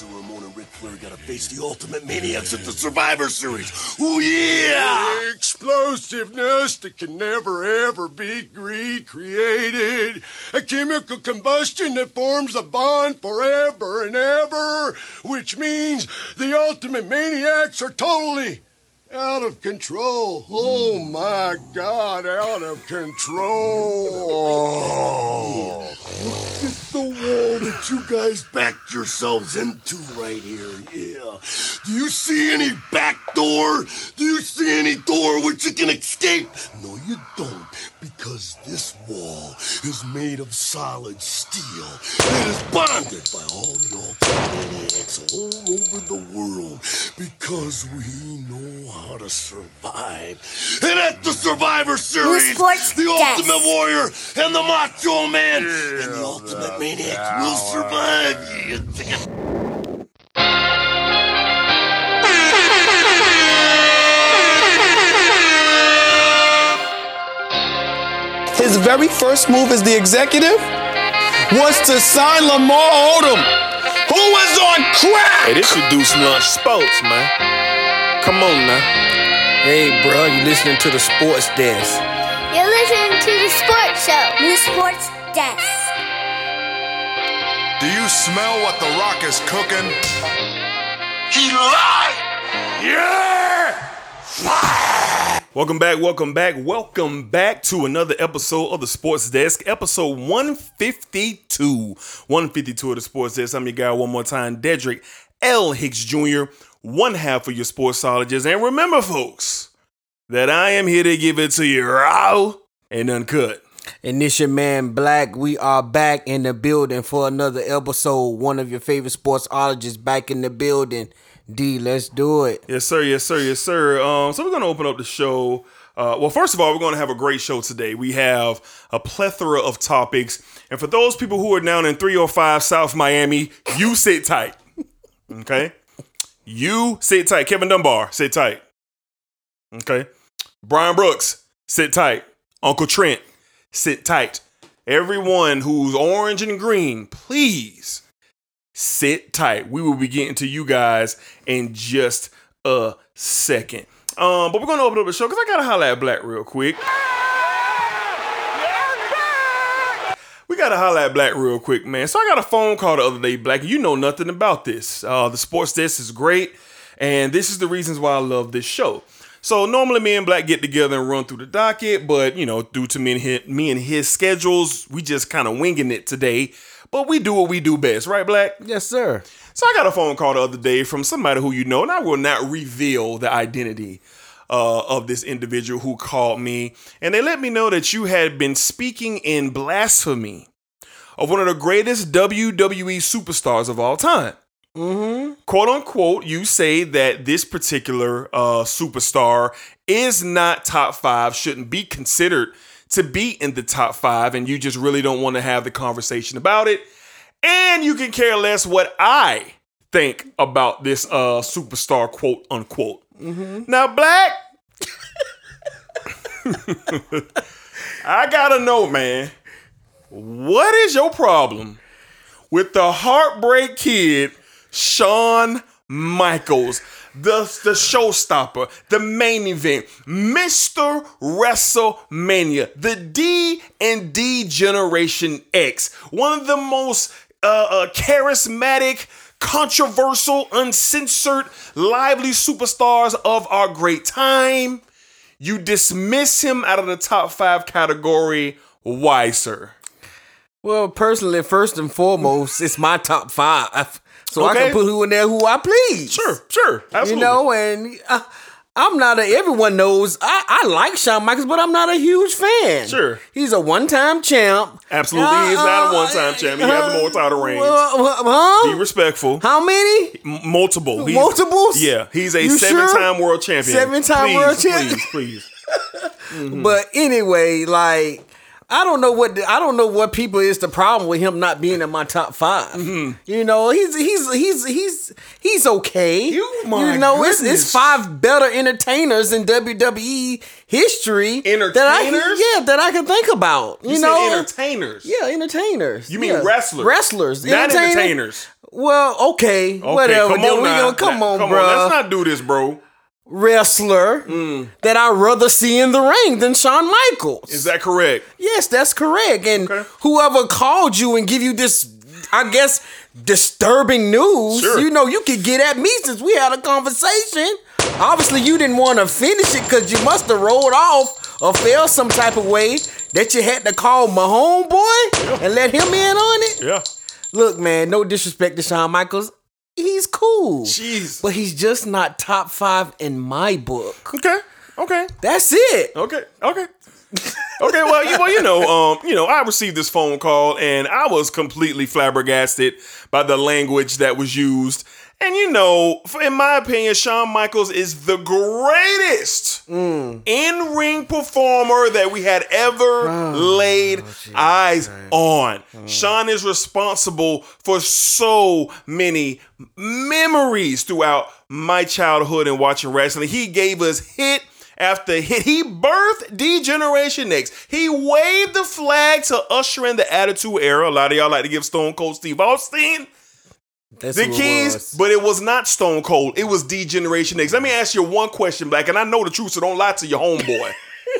Razor Ramon and Ric Flair gotta face the Ultimate Maniacs at the Survivor Series. Ooh yeah! Explosiveness that can never ever be recreated. A chemical combustion that forms a bond forever and ever. Which means the Ultimate Maniacs are totally out of control. Oh my God, out of control. The wall that you guys backed yourselves into right here. Yeah. Do you see any back door? Do you see any door which you can escape? No, you don't, because this wall is made of solid steel. and It is bonded by all the Ultimaniacs all over the world because we know how to survive. And at the Survivor Series, Sports the Desk. Ultimate Warrior and the Macho Man and the Ultimate Maniacs will survive. Yeah. His very first move as the executive was to sign Lamar Odom, who was on crack. Hey, this should do some lunch sports, man. Come on now. Hey, bro, you listening to the sports desk? You're listening to the sports show. New Sports Desk. Do you smell what The Rock is cooking? He lied! Yeah! Welcome back, welcome back, welcome back to another episode of the Sports Desk, episode 152. 152 of the Sports Desk. I'm your guy one more time, Dedrick L. Hicks Jr., one half of your sportsologist. And remember, folks, that I am here to give it to you raw and uncut. And this your man Black. We are back in the building for another episode. One of your favorite sportsologists back in the building. D, let's do it. Yes, sir. Yes, sir. Yes, sir. Um, so we're gonna open up the show. Uh, well, first of all, we're gonna have a great show today. We have a plethora of topics, and for those people who are down in 305 South Miami, you sit tight. Okay, you sit tight. Kevin Dunbar, sit tight. Okay, Brian Brooks, sit tight. Uncle Trent, sit tight. Everyone who's orange and green, please sit tight. We will be getting to you guys in just a second. Um, but we're gonna open up the show because I gotta holler at Black real quick. We gotta holler at Black real quick, man. So I got a phone call the other day, Black. You know nothing about this. Uh, the sports desk is great, and this is the reasons why I love this show. So normally me and Black get together and run through the docket, but you know, due to me and his, me and his schedules, we just kind of winging it today. But we do what we do best, right, Black? Yes, sir. So I got a phone call the other day from somebody who you know, and I will not reveal the identity uh, of this individual who called me, and they let me know that you had been speaking in blasphemy of one of the greatest WWE superstars of all time. Quote unquote, you say that this particular uh, superstar is not top five, shouldn't be considered to be in the top five, and you just really don't want to have the conversation about it. And you can care less what I think about this uh, superstar, quote unquote. Now, Black, I gotta know, man, what is your problem with the Heartbreak Kid, Shawn Michaels, the, the showstopper, the main event, Mr. WrestleMania, the D and D Generation X, one of the most uh, uh, charismatic, controversial, uncensored, lively superstars of our great time. You dismiss him out of the top five category. Why, sir? Well, personally, first and foremost, it's my top five. So I can put who in there who I please. Sure, sure, absolutely. You know, and uh, I'm not a, everyone knows I, I like Shawn Michaels, but I'm not a huge fan. Sure. He's a one time champ. Absolutely, he's not a one-time champ. He has more title reigns. Uh, huh? Be respectful. How many? M- multiple. He's- Multiples? Yeah, he's a You seven-time sure? world champion. Seven-time world champion? Please, please. But anyway, like I don't know what I don't know what people is the problem with him not being in my top 5 Mm-hmm. You know, he's he's he's he's he's okay. You- my know, it's, goodness. it's five better entertainers in WWE history. That I Entertainers? yeah, that I can think about. You, You, know, entertainers. yeah, entertainers. You mean Yeah. wrestlers? Wrestlers, Not Entertainer- entertainers. Well, okay, Okay, whatever. Come then on, we gonna come Now, on, come bro. Let's not do this, bro. Wrestler mm. that I'd rather see in the ring than Shawn Michaels. Is that correct? Yes, that's correct. And Okay. whoever called you and give you this, I guess, disturbing news, Sure. you know, you could get at me since we had a conversation. Obviously, you didn't want to finish it because you must have rolled off or fell some type of way that you had to call my homeboy and let him in on it. Yeah. Look, man, no disrespect to Shawn Michaels. He's cool. Jeez. But he's just not top five in my book. Okay. Okay. That's it. Okay. Okay. okay. Well, you, well, you know, um, you know, I received this phone call and I was completely flabbergasted by the language that was used. And you know, in my opinion, Shawn Michaels is the greatest in-ring performer that we had ever laid eyes on. Shawn is responsible for so many memories throughout my childhood and watching wrestling. He gave us hit after hit. He birthed D-Generation X. He waved the flag to usher in the Attitude Era. A lot of y'all like to give Stone Cold Steve Austin That's the who it keys, but it was not Stone Cold. It was D-Generation X. Let me ask you one question, Black, and I know the truth, so don't lie to your homeboy.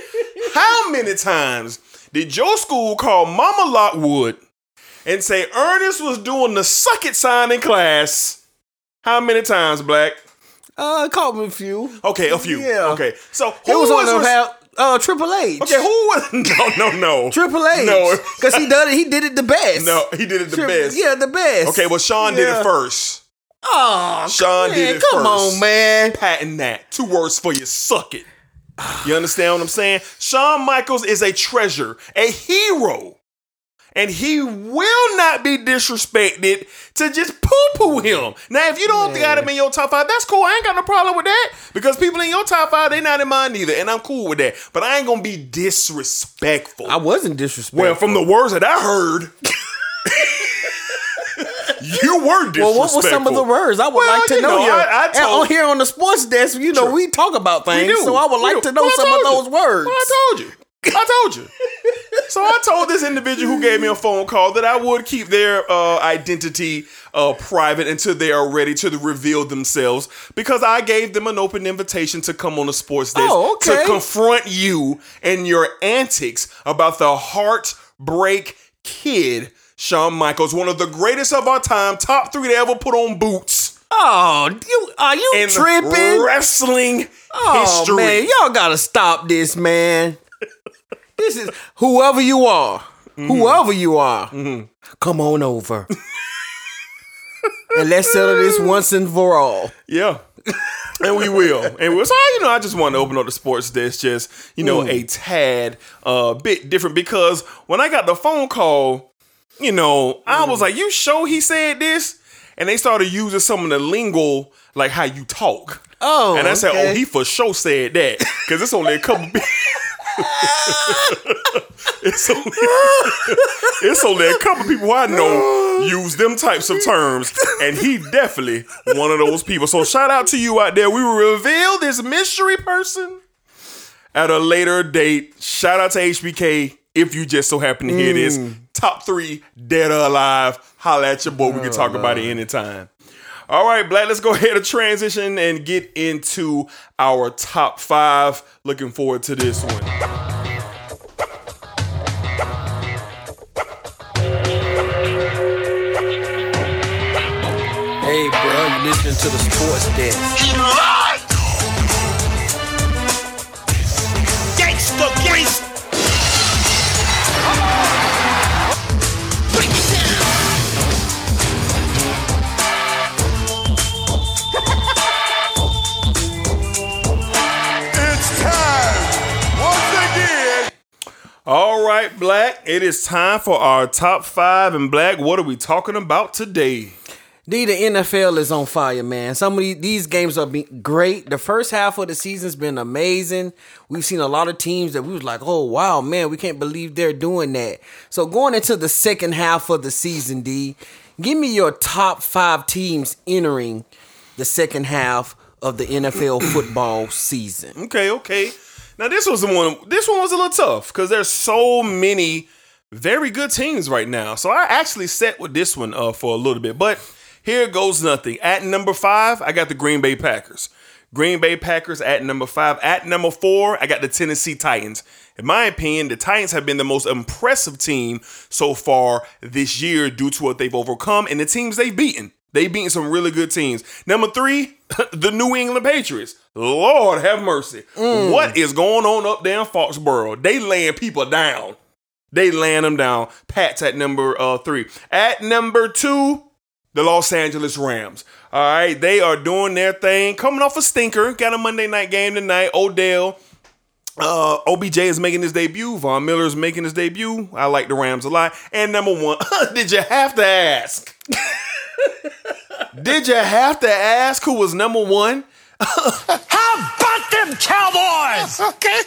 How many times did your school call Mama Lockwood and say Ernest was doing the suck it sign in class? How many times, Black? Uh, caught me a few. Okay, a few. Yeah. Okay, so who It was on the res- uh Triple H. Okay, who was? No, no, no. Triple H. No. because he did it. He did it the best. No, he did it the Tri- best. Yeah, the best. Okay, well, Sean did it first. Oh, Sean man, did it come first. on, man. patent that. Two words for you. Suck it. You understand what I'm saying? Shawn Michaels is a treasure, a hero. And he will not be disrespected to just poo-poo him. Now, if you don't got him in your top five, that's cool. I ain't got no problem with that. Because people in your top five, they not in mine either. And I'm cool with that. But I ain't gonna be disrespectful. I wasn't disrespectful. well, from the words that I heard, you were disrespectful. well, what were some of the words? I would Well, like to you know. know, your- I- I and told- on here on the sports desk, you know, Sure. we talk about things. So I would like to know some of those you. words. Well, I told you. I told you. so I told this individual who gave me a phone call that I would keep their uh, identity uh, private until they are ready to reveal themselves because I gave them an open invitation to come on the sports desk Oh, okay. to confront you and your antics about the heartbreak kid. Shawn Michaels, one of the greatest of our time, top three to ever put on boots Oh, you are you in tripping? wrestling Oh history. man, y'all gotta stop this, man. This is whoever you are, Mm-hmm. whoever you are. Come on over, and let's settle this once and for all. Yeah. and we will. And we'll, so, you know, I just want to open up the sports desk just, you know, a tad uh bit different because when I got the phone call, you know, I was like, you sure he said this? And they started using some of the lingo, like how you talk. Oh, and I said, okay. oh, he for sure said that. Because it's only a couple it's only it's only a couple people I know use them types of terms, and he definitely one of those people. So shout out to you out there. We will reveal this mystery person at a later date. Shout out to HBK if you just so happen to hear this. Mm. Top three, dead or alive. Holla at your boy. We can talk about it anytime. All right, Black, let's go ahead and transition and get into our top five. Looking forward to this one. Hey, bro, you listening to the sports desk? All right, Black, it is time for our top five. And Black, what are we talking about today? D, the NFL is on fire, man. Some of these, games are be great. The first half of the season's been amazing. We've seen a lot of teams that we was like, oh wow, man, we can't believe they're doing that. So going into the second half of the season, D, give me your top five teams entering the second half of the NFL football season. Okay, okay. Now this was the one. This one was a little tough because there's so many very good teams right now. So I actually set with this one uh, for a little bit, but Here goes nothing. At number five, I got the Green Bay Packers. Green Bay Packers at number five. At number four, I got the Tennessee Titans. In my opinion, the Titans have been the most impressive team so far this year due to what they've overcome and the teams they've beaten. They've beaten some really good teams. Number three, the New England Patriots. Lord have mercy. What is going on up there in Foxborough? They laying people down. They laying them down. Pat's at number uh, three. At number two, the Los Angeles Rams. All right, they are doing their thing. Coming off a stinker. Got a Monday night game tonight. Odell. Uh, OBJ is making his debut. Von Miller is making his debut. I like the Rams a lot. And number one, did you have to ask? did you have to ask who was number one? How about them Cowboys? Okay.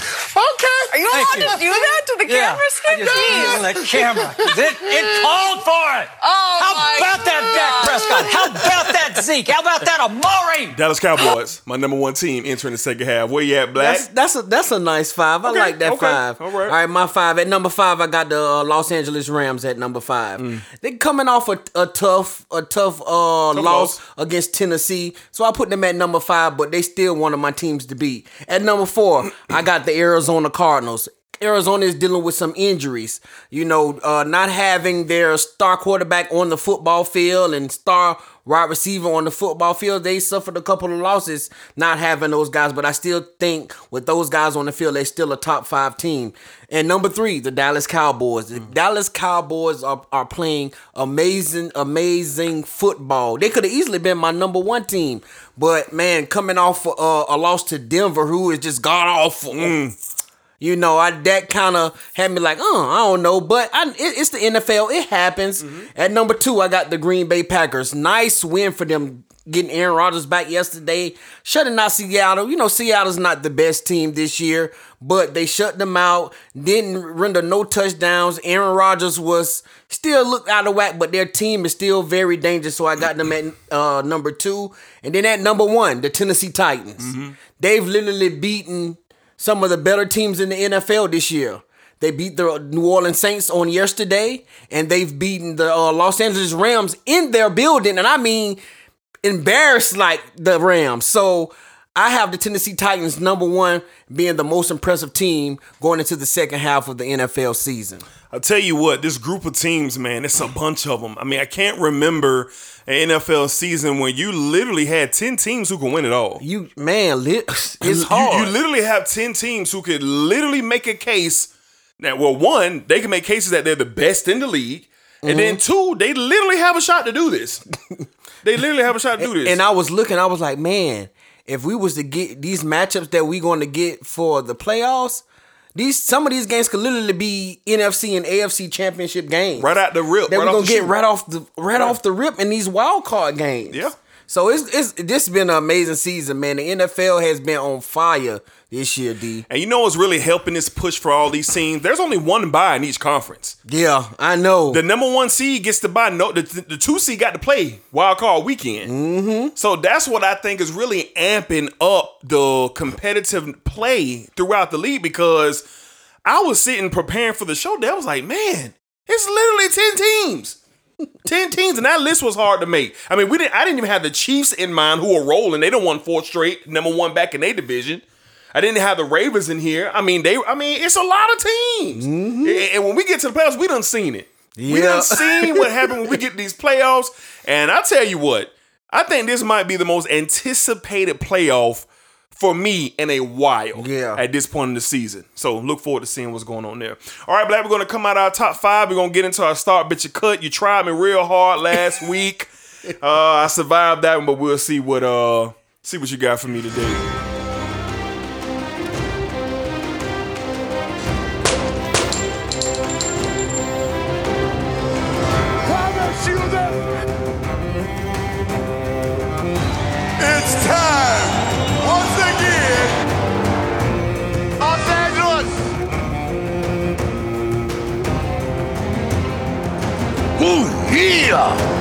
Okay. Are you allowed to do that to the Yeah, camera? I just Skip? the camera. It, it called for it. Oh, How my about that Dak Prescott? How about that Zeke? How about that Amari? Dallas Cowboys, my number one team entering the second half. Where you at, Black? That's that's a that's a nice five. I Okay, like that okay, five. all right. All right, my five at number five. I got the uh, Los Angeles Rams at number five. Mm. They coming off a, a tough a tough, uh, loss, loss. against Tennessee, so I put them at number five. But they still one of my teams to beat. At number four, I got the Arizona Cardinals. Arizona is dealing with some injuries. You know, uh, not having their star quarterback on the football field and star wide receiver on the football field. They suffered a couple of losses not having those guys, but I still think with those guys on the field, they're still a top five team. And number three, the Dallas Cowboys. The Dallas Cowboys are, are playing amazing, amazing football. They could have easily been my number one team, but man, coming off uh, a loss to Denver, who is just god awful. You know, I that kind of had me like, oh, I don't know, but I, it, it's the NFL. It happens. Mm-hmm. At number two, I got the Green Bay Packers. Nice win for them, getting Aaron Rodgers back yesterday, shutting out Seattle. You know, Seattle's not the best team this year, but they shut them out. Didn't render no touchdowns. Aaron Rodgers was still looked out of whack, but their team is still very dangerous. So I got them at uh, number two, and then at number one, the Tennessee Titans. Mm-hmm. They've literally beaten some of the better teams in the NFL this year. They beat the New Orleans Saints on yesterday, and they've beaten the uh, Los Angeles Rams in their building, and I mean embarrassed like the Rams. So I have the Tennessee Titans number one being the most impressive team going into the second half of the NFL season. I'll tell you what, this group of teams, man, it's a bunch of them. I mean, I can't remember an NFL season when you literally had 10 teams who can win it all. You man, it's You- hard. You, literally have 10 teams who could literally make a case that, well, one, they can make cases that they're the best in the league. And then Mm-hmm. two, they literally have a shot to do this. they literally have a shot to do this. And I was looking, I was like, man, if we was to get these matchups that we going to get for the playoffs, these some of these games could literally be NFC and AFC championship games. right out the rip. that right we're gonna get shoot. right off the right off the rip in these wild card games. Yeah. So it's it's this been an amazing season, man. The NFL has been on fire this year, D. And you know what's really helping this push for all these teams? There's only one bye in each conference. Yeah, I know. The number one seed gets to buy. No, the, the two seed got to play wild card weekend. Mm-hmm. So that's what I think is really amping up the competitive play throughout the league because I was sitting preparing for the show. That was like, man, it's literally ten teams. 10 teams, and that list was hard to make. I mean, we didn't I didn't even have the Chiefs in mind who were rolling. They don't won four straight, number one back in their division. I didn't have the Ravens in here. I mean, they I mean, it's a lot of teams. And, and when we get to the playoffs, we done seen it. We Yeah. done seen what happened when we get these playoffs. And I tell you what, I think this might be the most anticipated playoff for me in a while. Yeah. At this point in the season. So look forward to seeing what's going on there. All right, Black, we're gonna come out our top five. We're gonna get into our start bitch you cut. You tried me real hard last week. Uh I survived that one, but we'll see what uh see what you got for me today. Yeah!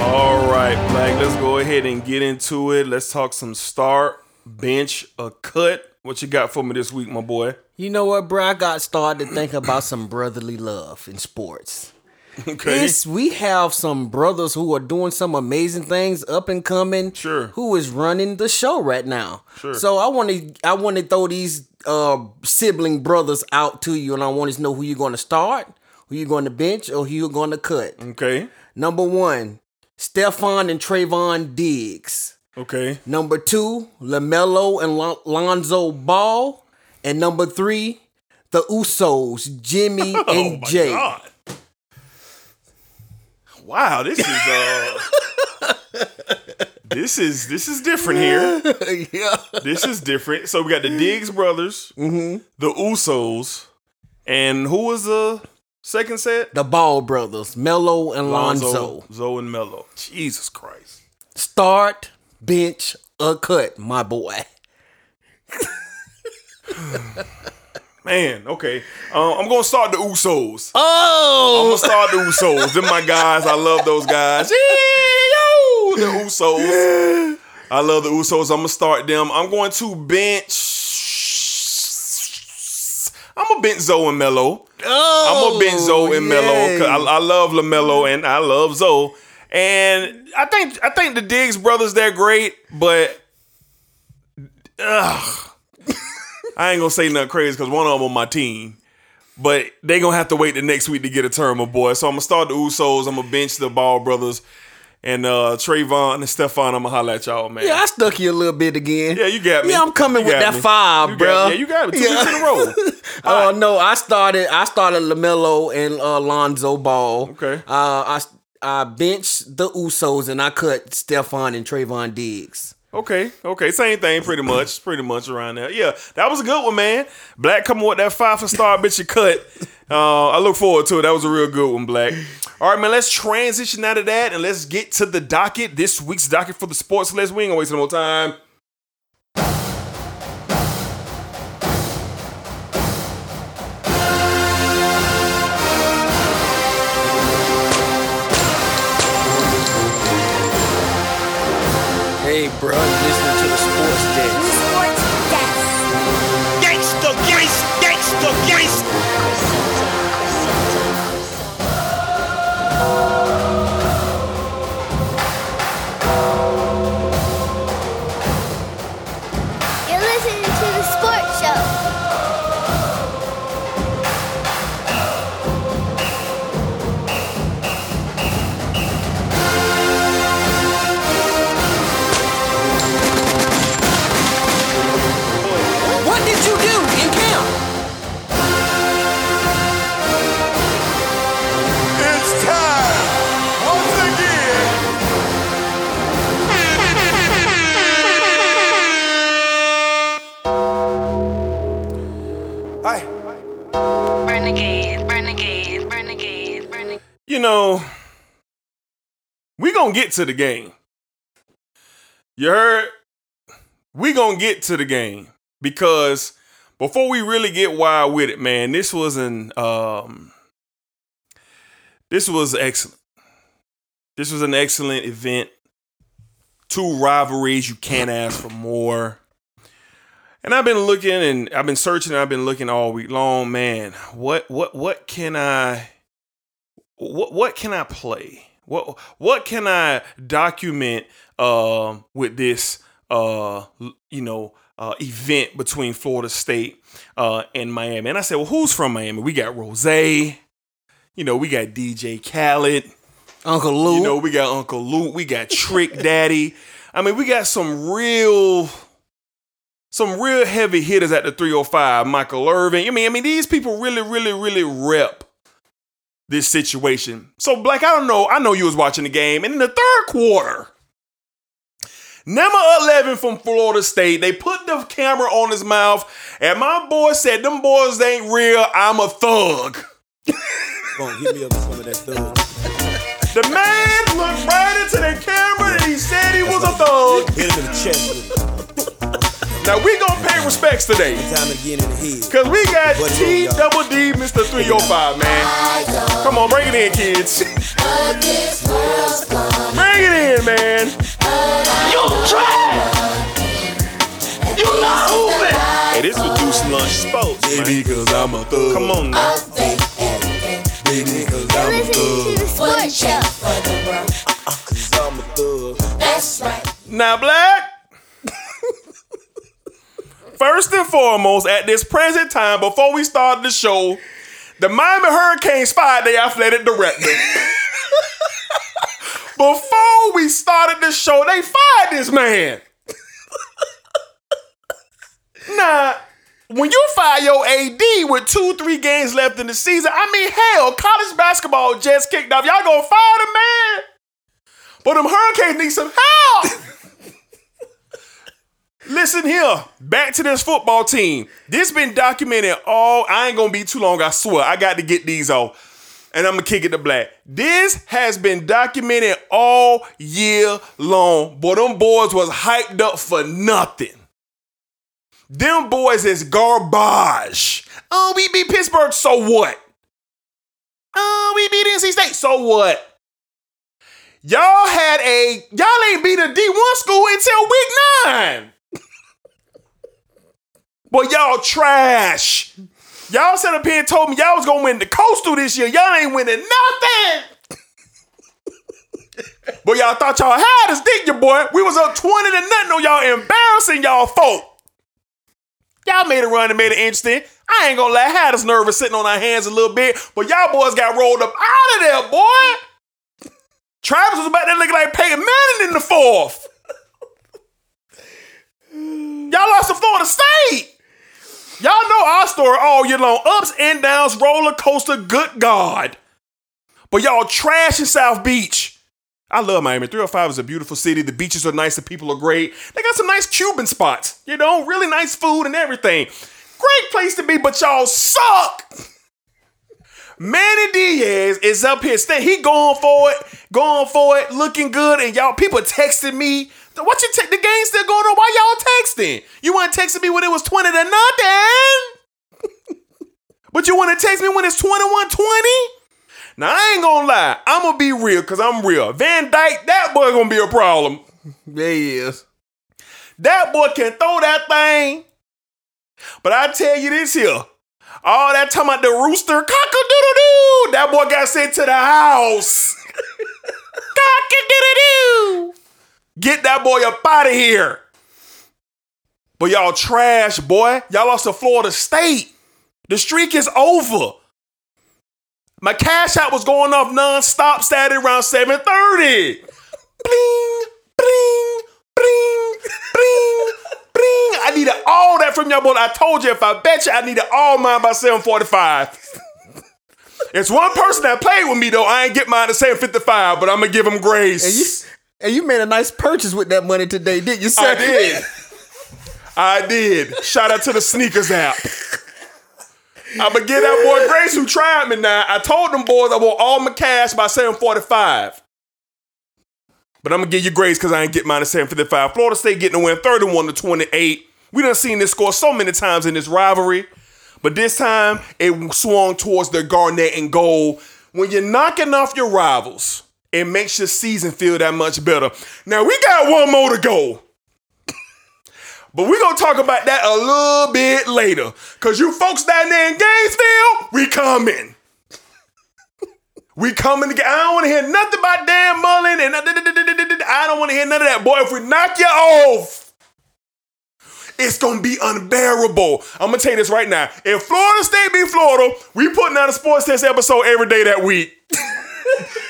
All right, Black, let's go ahead and get into it. Let's talk some start, bench, a cut. What you got for me this week, my boy? You know what, bro? I got started to think about some brotherly love in sports. Okay. It's, we have some brothers who are doing some amazing things, up and coming. Sure. Who is running the show right now? Sure. So I want to I want to throw these uh, sibling brothers out to you, and I want to know who you're going to start, who you're going to bench, or who you're going to cut. Okay. Number one, Stefon and Trayvon Diggs. Okay. Number two, Lamelo and Lon- Lonzo Ball, and number three, the Usos, Jimmy Oh and my Jay. God. Wow, this is uh This is this is different here. yeah. This is different. So we got the Diggs brothers, the Usos, and who was the second set? The Ball brothers, Mello and Lonzo. Zoe and Mello. Jesus Christ. Start, bench, a cut, my boy. Man, okay. Um, I'm gonna start the Usos. Oh, I'm gonna start the Usos. Them my guys. I love those guys. Yeah, yo, the Usos. I love the Usos. I'm gonna start them. I'm going to bench. I'm gonna bench Zoe and Mello. Oh, I'm gonna bench Zoe and Mello. 'cause I, I love Lamelo and I love Zoe. And I think I think the Diggs brothers they're great, but ugh, I ain't gonna say nothing crazy because one of them on my team. But they gonna have to wait the next week to get a term, my boy. So I'm gonna start the Usos. I'm gonna bench the Ball brothers and uh Trayvon and Stefon. I'm gonna holler at y'all, man. Yeah, I stuck you a little bit again. Yeah, you got me. Yeah, I'm coming You with that me. five, You bro. got- yeah, you got it. Two weeks in a row. Oh no, I started. I started Lamelo and uh, Lonzo Ball. Okay. Uh, I I benched the Usos and I cut Stefon and Trayvon Diggs. Okay, okay, same thing, pretty much, pretty much around there. Yeah, that was a good one, man. Black coming with that five for star bitch you cut. Uh, I look forward to it. That was a real good one, Black. All right, man. Let's transition out of that and let's get to the docket. This week's docket for the sports list. We ain't gonna waste no more time. Hey, bro, we gonna get to the game. You heard? We gonna get to the game because before we really get wild with it, man, this was an um, this was excellent. This was an excellent event. Two rivalries, you can't ask for more. And I've been looking and I've been searching and I've been looking all week long, man. What what what can I what what can I play? What what can I document um with this uh you know uh event between Florida State uh and Miami? And I said, well, who's from Miami? We got Rose, you know, we got DJ Khaled, Uncle Lou. you know, we got Uncle Luke, we got Trick Daddy. I mean, we got some real some real heavy hitters at the 305, Michael Irvin. I mean, I mean, these people really, really, really rep this situation. So, Black, I don't know. I know you was watching the game, and in the third quarter, number 11 from Florida State, they put the camera on his mouth, and my boy said, "Them boys ain't real. I'm a thug." hit me up with some of that thug. The man looked right into the camera and he said he was a thug. Hit him in the chest. Now we gonna pay respects today. Time again in the head. Cause we got Buddy T roll, y'all. double D Mr. 305, man. Come on, bring it in, kids. bring it in, man. You trash. You not moving. Hey, this reduced lunch sports, Baby, cause I'm a thug. Come on now. Baby, cause I'm a Listen to thug. the sports show. Uh, uh, cause I'm a thug. That's right. Now, Black. First and foremost, at this present time, before we started the show, the Miami Hurricanes fired their athletic director. before we started the show, they fired this man. now, when you fire your AD with two, three games left in the season, I mean, hell, college basketball just kicked off. Y'all gonna fire the man? But them Hurricanes need some help. Listen here, back to this football team. This been documented all. I ain't gonna be too long. I swear. I got to get these off, and I'm gonna kick it to black. This has been documented all year long. Boy, them boys was hyped up for nothing. Them boys is garbage. Oh, we beat Pittsburgh. So what? Oh, we beat NC State. So what? Y'all had a y'all ain't beat a D1 school until week nine. Boy, y'all trash. Y'all sat up here and told me y'all was gonna win the coastal this year. Y'all ain't winning nothing. but y'all thought y'all had us, didn't you, boy? We was up 20 to nothing on y'all embarrassing y'all folk. Y'all made a run and made it interesting. I ain't gonna lie, had us nervous sitting on our hands a little bit, but y'all boys got rolled up out of there, boy. Travis was about to look like Peyton Manning in the fourth. Y'all lost to Florida State. Y'all know our story all year long. Ups and downs, roller coaster, good God. But y'all trash in South Beach. I love Miami. 305 is a beautiful city. The beaches are nice. The people are great. They got some nice Cuban spots. You know, really nice food and everything. Great place to be, but y'all suck. Manny Diaz is up here. He going for it, going for it, looking good, and y'all people texting me. What you take? the game still going on? Why y'all texting? You want to texting me when it was 20 to nothing? but you want to text me when it's 21 20? Now I ain't gonna lie, I'm gonna be real because I'm real. Van Dyke, that boy gonna be a problem. There he is. That boy can throw that thing. But I tell you this here. All that talking about the rooster, cock-a-doodle-doo. That boy got sent to the house. cock-a-doodle-doo. Get that boy up out of here. But y'all trash, boy. Y'all lost to Florida State. The streak is over. My cash out was going off non-stop Saturday around 7:30. Bling, bling, bling, bling, bling. I needed all that from y'all, boy. I told you if I bet you I needed all mine by 745. it's one person that played with me though. I ain't get mine at 755, but I'm gonna give him grace. And you, made a nice purchase with that money today, didn't you, sir? I did. I did. Shout out to the sneakers app. I'ma give that boy Grace who tried me now. I told them boys I want all my cash by 745. But I'm gonna give you grace because I ain't get mine at 755. Florida State getting a win 31 to 28. We done seen this score so many times in this rivalry. But this time it swung towards the Garnet and goal. When you're knocking off your rivals, it makes your season feel that much better. Now we got one more to go. But we're gonna talk about that a little bit later. Cause you folks down there in Gainesville, we coming. we coming to get. I don't wanna hear nothing about Dan Mullen and I don't wanna hear none of that. Boy, if we knock you off, it's gonna be unbearable. I'm gonna tell you this right now. If Florida State be Florida, we putting out a sports test episode every day that week.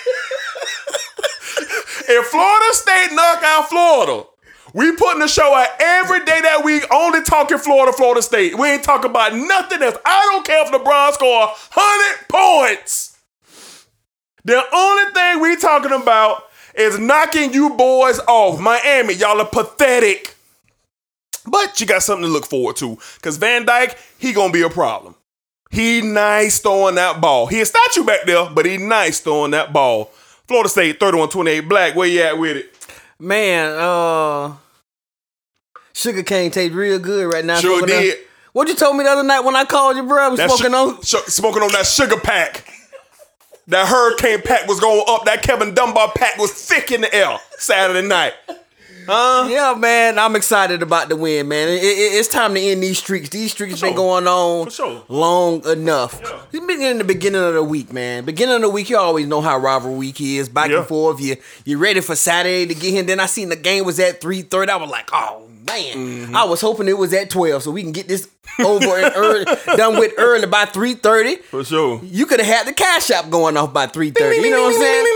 if Florida State knock out Florida, we putting the show out every day that week, only talking Florida, Florida State. We ain't talking about nothing else. I don't care if LeBron score 100 points. The only thing we talking about is knocking you boys off. Miami, y'all are pathetic. But you got something to look forward to. Because Van Dyke, he gonna be a problem. He nice throwing that ball. He a statue back there, but he nice throwing that ball. Florida State, 31-28. Black, where you at with it? Man, uh Sugar cane tastes real good right now. Sure Smoking did. What you told me the other night when I called you, bro? I was That smoking su- on. su- smoking on that sugar pack. That hurricane pack was going up. That Kevin Dunbar pack was thick in the air Saturday night. Huh? Yeah, man, I'm excited about the win, man. It- it- it's time to end these streaks. These streaks been going on For sure. long enough. It's been in the beginning of the week, man. Beginning of the week, you always know how rivalry week is. Back Yeah. and forth. You you ready for Saturday to get here. Then I seen the game was at three thirty. I was like, oh man. Mm-hmm. I was hoping it was at twelve so we can get this over and early, done with early by three thirty. For sure. You could have had the cash app going off by 3:30. You know what I'm saying?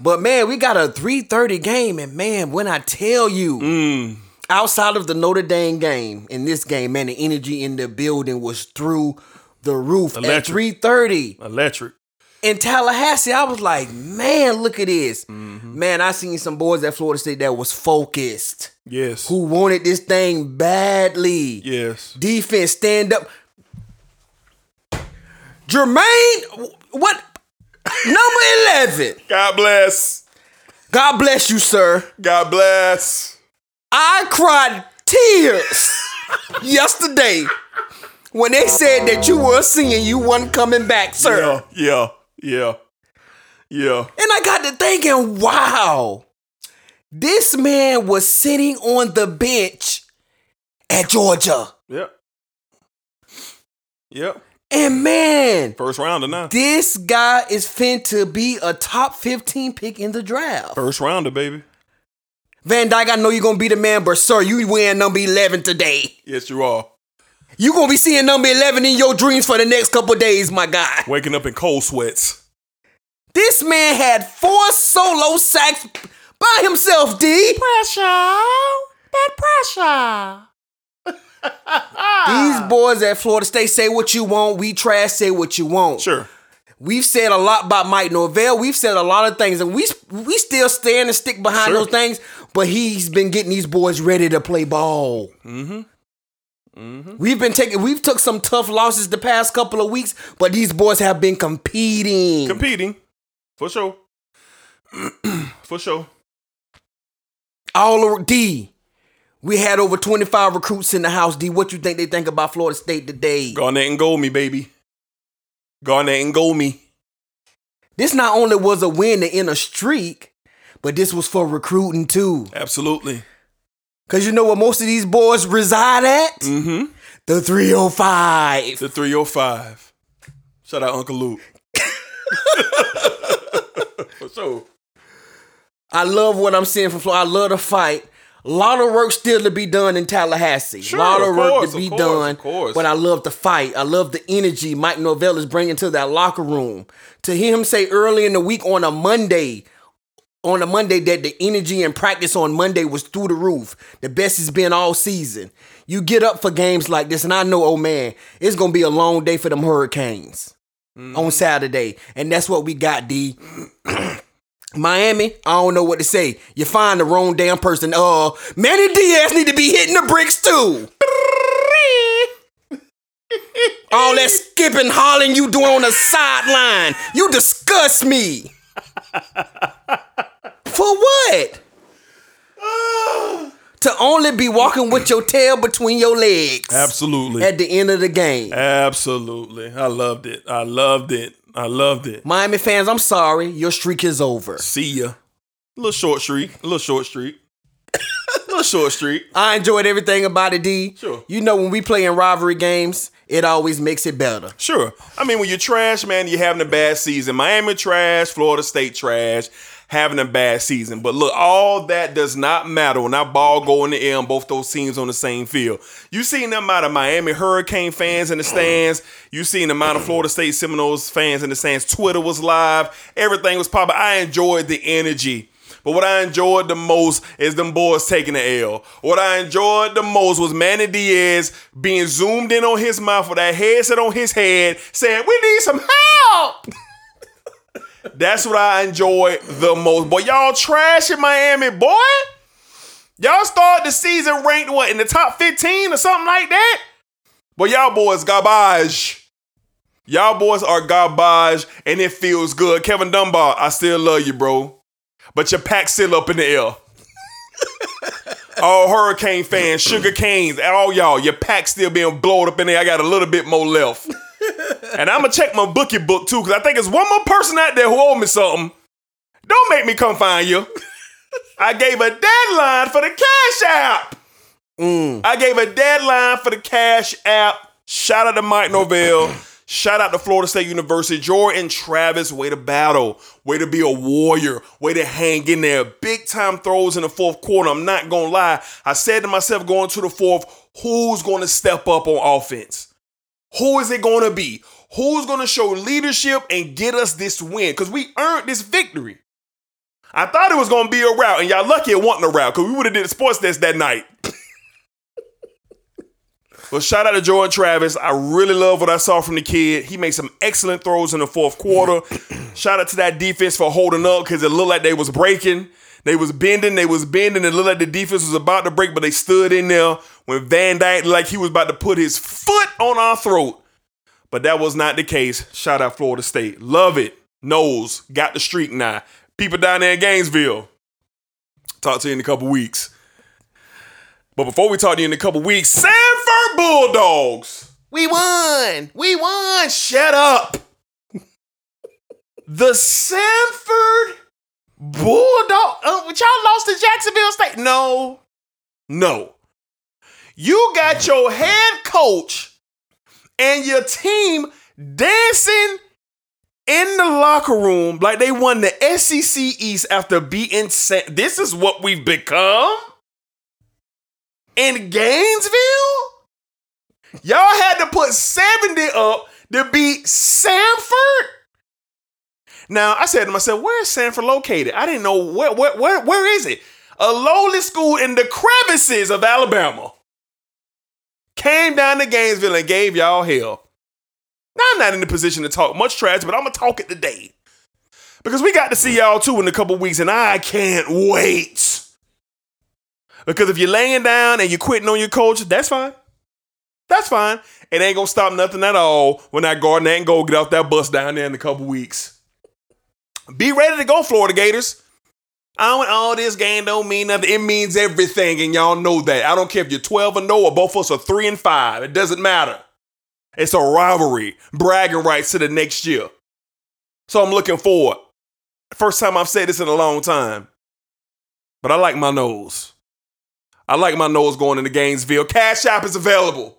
But man, we got a 3:30 game, and man, when I tell you, Mm. outside of the Notre Dame game, in this game, man, the energy in the building was through the roof at 3:30 Electric. in Tallahassee. I was like, man, look at this, Mm-hmm. man. I seen some boys at Florida State that was focused, Yes. who wanted this thing badly. Yes. Defense, stand up. Jermaine, what? Number 11. God bless. God bless you, sir. God bless. I cried tears yesterday when they said that you were senior, you wasn't coming back, sir. Yeah. Yeah. Yeah. Yeah. And I got to thinking, wow, this man was sitting on the bench at Georgia. Yep. Yep. And man, First round rounder now. this guy is fin to be a top 15 pick in the draft. First rounder, baby. Van Dyke, I know you're gonna be the man, but sir, you wearing number 11 today. Yes, you are. You gonna be seeing number 11 in your dreams for the next couple days, my guy. Waking up in cold sweats. This man had four solo sacks by himself, D. Pressure. That pressure. These boys at Florida State say what you want. We trash, say what you want. Sure. We've said a lot about Mike Norvell. We've said a lot of things, and we we still stand and stick behind Sure. those things. But he's been getting these boys ready to play ball. Mm-hmm. We've been taking, we've took some tough losses the past couple of weeks, but these boys have been competing. Competing. For sure. For sure. All over D. We had over 25 recruits in the house. D, what you think they think about Florida State today? Garnet and goal me, baby. Garnet and goal me. This not only was a win to end a streak, but this was for recruiting too. Absolutely. Cause you know where most of these boys reside at? Mm-hmm. The 305. The 305. Shout out Uncle Luke. Sure. I love what I'm seeing from Florida. I love the fight. A lot of work still to be done in Tallahassee. Sure, a lot of, work to be course, done. of course. But I love the fight. I love the energy Mike Norvell is bringing to that locker room. To hear him say early in the week on a Monday, on a Monday that the energy and practice on Monday was through the roof. The best it's been all season. You get up for games like this, and I know, oh man, it's gonna be a long day for them Hurricanes Mm-hmm. on Saturday, and that's what we got. D. Miami, I don't know what to say. You find the wrong damn person. Uh, Manny Diaz need to be hitting the bricks too. All that skipping, hollering you doing on the sideline, you disgust me. For what? to only be walking with your tail between your legs Absolutely. at the end of the game. Absolutely. I loved it. I loved it. I loved it. Miami fans, I'm sorry, your streak is over. See ya. A little short streak. A little short streak. A little short streak. I enjoyed everything about it, D. Sure. You know, when we play in rivalry games, it always makes it better. Sure. I mean, when you're trash, man, you're having a bad season. Miami trash, Florida State trash, having a bad season. But look, all that does not matter when that ball go in the air and both those teams on the same field. You seen the amount of Miami Hurricane fans in the stands. You seen the amount of Florida State Seminoles fans in the stands. Twitter was live. Everything was popping. I enjoyed the energy. But what I enjoyed the most is them boys taking the L. What I enjoyed the most was Manny Diaz being zoomed in on his mouth with that headset on his head saying, We need some help. That's what I enjoy the most. Boy, y'all trash in Miami, boy. Y'all start the season ranked what in the top 15 or something like that? But y'all boys garbage. Y'all boys are garbage and it feels good. Kevin Dunbar, I still love you, bro. But your pack still up in the air. all Hurricane fans, Sugar Canes, all y'all, your pack still being blown up in there. I got a little bit more left. And I'm gonna check my bookie book too, because I think it's one more person out there who owe me something. Don't make me come find you. I gave a deadline for the Cash App. Mm. I gave a deadline for the Cash App. Shout out to Mike Norvell. Shout out to Florida State University. Jordan Travis, way to battle. Way to be a warrior. Way to hang in there. Big time throws in the fourth quarter. I'm not going to lie. I said to myself going to the fourth, who's going to step up on offense? Who is it going to be? Who's going to show leadership and get us this win? Because we earned this victory. I thought it was going to be a route, and y'all lucky it wasn't a route because we would have did a sports desk that night. Well, shout out to Jordan Travis. I really love what I saw from the kid. He made some excellent throws in the fourth quarter. shout out to that defense for holding up because it looked like they was breaking. They was bending, they was bending. It looked like the defense was about to break, but they stood in there when Van Dyke like he was about to put his foot on our throat. But that was not the case. Shout out Florida State. Love it. Noles. Got the streak now. People down there in Gainesville. Talk to you in a couple weeks. But before we talk to you in a couple weeks, Samford Bulldogs. We won. We won. Shut up. the Samford Bulldog. Uh, y'all lost to Jacksonville State. No. No. You got your head coach and your team dancing in the locker room like they won the SEC East after beating San- This is what we've become? in Gainesville? Y'all had to put 70 up to beat Samford? Now, I said to myself, where is Samford located? I didn't know where, where, where, where is it? A lowly school in the crevices of Alabama. Came down to Gainesville and gave y'all hell. Now, I'm not in the position to talk much trash, but I'm to talk it today. Because we got to see y'all too in a couple weeks, and I can't wait. Because if you're laying down and you're quitting on your coach, that's fine. That's fine. It ain't gonna stop nothing at all when that Garnet and Gold get off that bus down there in a couple weeks. Be ready to go, Florida Gators. I don't all this game don't mean nothing. It means everything, and y'all know that. I don't care if you're 12 and 0 or both of us are 3 and 5. It doesn't matter. It's a rivalry, bragging rights to the next year. So I'm looking forward. First time I've said this in a long time. But I like my Noles. I like my Noles going into Gainesville. Cash App is available.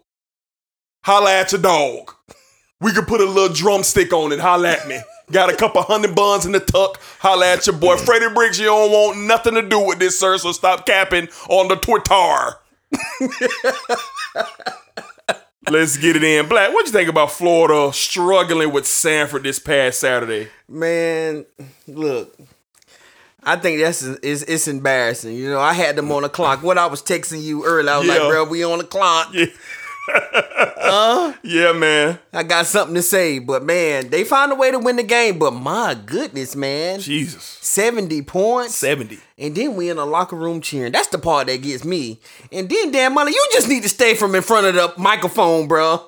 Holla at your dog. We could put a little drumstick on it. Holla at me. Got a couple hundred buns in the tuck. Holla at your boy. Freddie Briggs, you don't want nothing to do with this, sir, so stop capping on the Twitter. Let's get it in. Black, what'd you think about Florida struggling with Samford this past Saturday? Man, look, I think that's it's, it's embarrassing. You know, I had them on the clock. What I was texting you earlier, I was Yeah. like, bro, we on the clock. Yeah. Uh, Yeah, man. I got something to say, but man, they found a way to win the game. But my goodness, man, Jesus, seventy points, 70. and then we in the locker room cheering. That's the part that gets me. And then, damn money, you just need to stay from in front of the microphone, bro.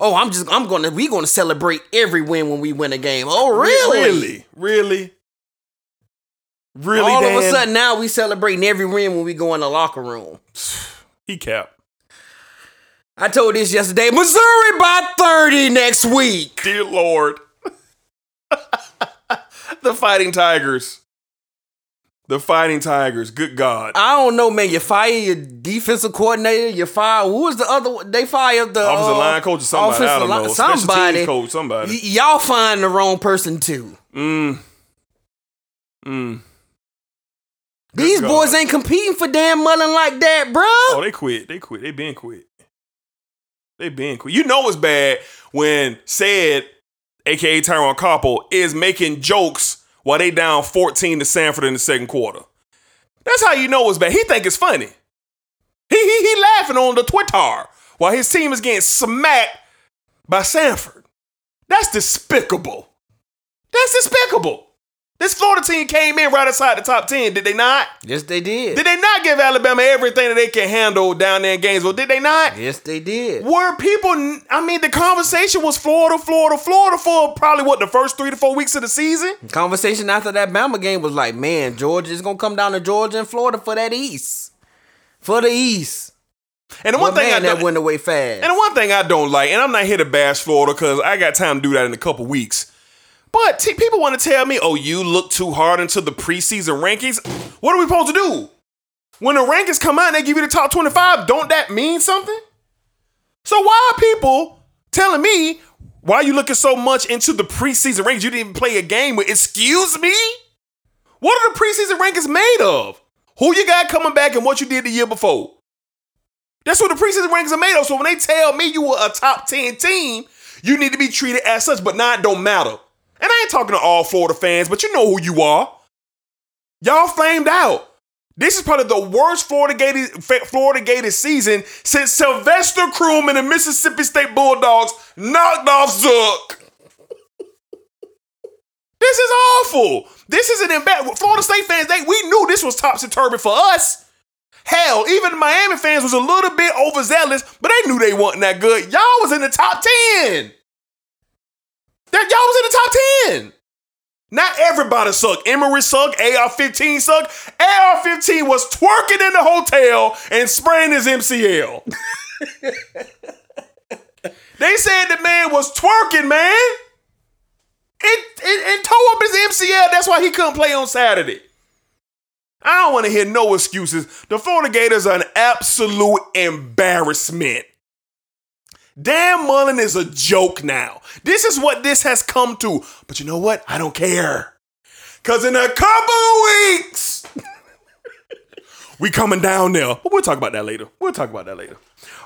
Oh, I'm just, I'm gonna, we gonna celebrate every win when we win a game. Oh, really? Really? Really? Really, All of a sudden now we celebrating every win when we go in the locker room. He capped. I told this yesterday. Missouri by 30 next week. Dear Lord. the Fighting Tigers. The Fighting Tigers. Good God. I don't know, man. You fire your defensive coordinator. You fire who was the other? one? They fired the Offensive uh, line coach or somebody. I don't line- know. Somebody. coach. Somebody. Y- y'all find the wrong person too. Mm. Mm. These God. boys ain't competing for Dan Mullen like that, bro. Oh, they quit. They quit. They been quit. They been quit. You know it's bad when said, aka Tyrone Koppel, is making jokes while they down 14 to Samford in the second quarter. That's how you know it's bad. He think it's funny. He he, he laughing on the Twitter while his team is getting smacked by Samford. That's despicable. That's despicable. This Florida team came in right outside the top 10, did they not? Yes, they did. Did they not give Alabama everything that they can handle down there in Gainesville? Did they not? Yes, they did. Were people, I mean, the conversation was Florida, Florida, Florida for probably what, the first three to four weeks of the season? Conversation after that Bama game was like, man, Georgia is gonna come down to Georgia and Florida for that East, for the East. And the one But thing I that went away fast. and the one thing I don't like, and I'm not here to bash Florida because I got time to do that in a couple weeks. But t- people want to tell me, oh, you look too hard into the preseason rankings. What are we supposed to do? When the rankings come out and they give you the top 25, don't that mean something? So why are people telling me why are you looking so much into the preseason rankings? You didn't even play a game with. Excuse me? What are the preseason rankings made of? Who you got coming back and what you did the year before? That's what the preseason rankings are made of. So when they tell me you were a top 10 team, you need to be treated as such, but now it don't matter. And I ain't talking to all Florida fans, but you know who you are. Y'all flamed out. This is probably the worst Florida Gators, Florida season since Sylvester Croom and the Mississippi State Bulldogs knocked off Zook. this is awful. This is an embarrassment. Florida State fans, they we knew this was topsy turvy for us. Hell, even Miami fans was a little bit overzealous, but they knew they wasn't that good. Y'all was in the top 10. That y'all was in the top 10. Not everybody sucked. Emory sucked. AR-15 sucked. AR-15 was twerking in the hotel and spraying his MCL. they said the man was twerking, man. And, and, and tore up his MCL. That's why he couldn't play on Saturday. I don't want to hear no excuses. The Florida Gators are an absolute embarrassment. Dan Mullen is a joke now. This is what this has come to. But you know what? I don't care. Because in a couple of weeks, we coming down there. But we'll talk about that later. We'll talk about that later.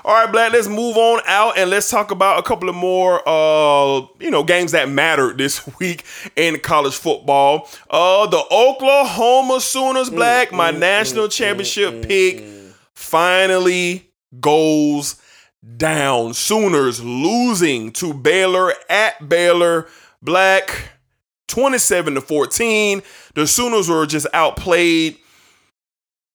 All right, Black, let's move on out and let's talk about a couple of more uh, you know, games that mattered this week in college football. Uh the Oklahoma Sooners, Black, my mm, mm, mm, national championship pick, finally goes down. Sooners losing to Baylor at Baylor. Black 27 to 14. The Sooners were just outplayed.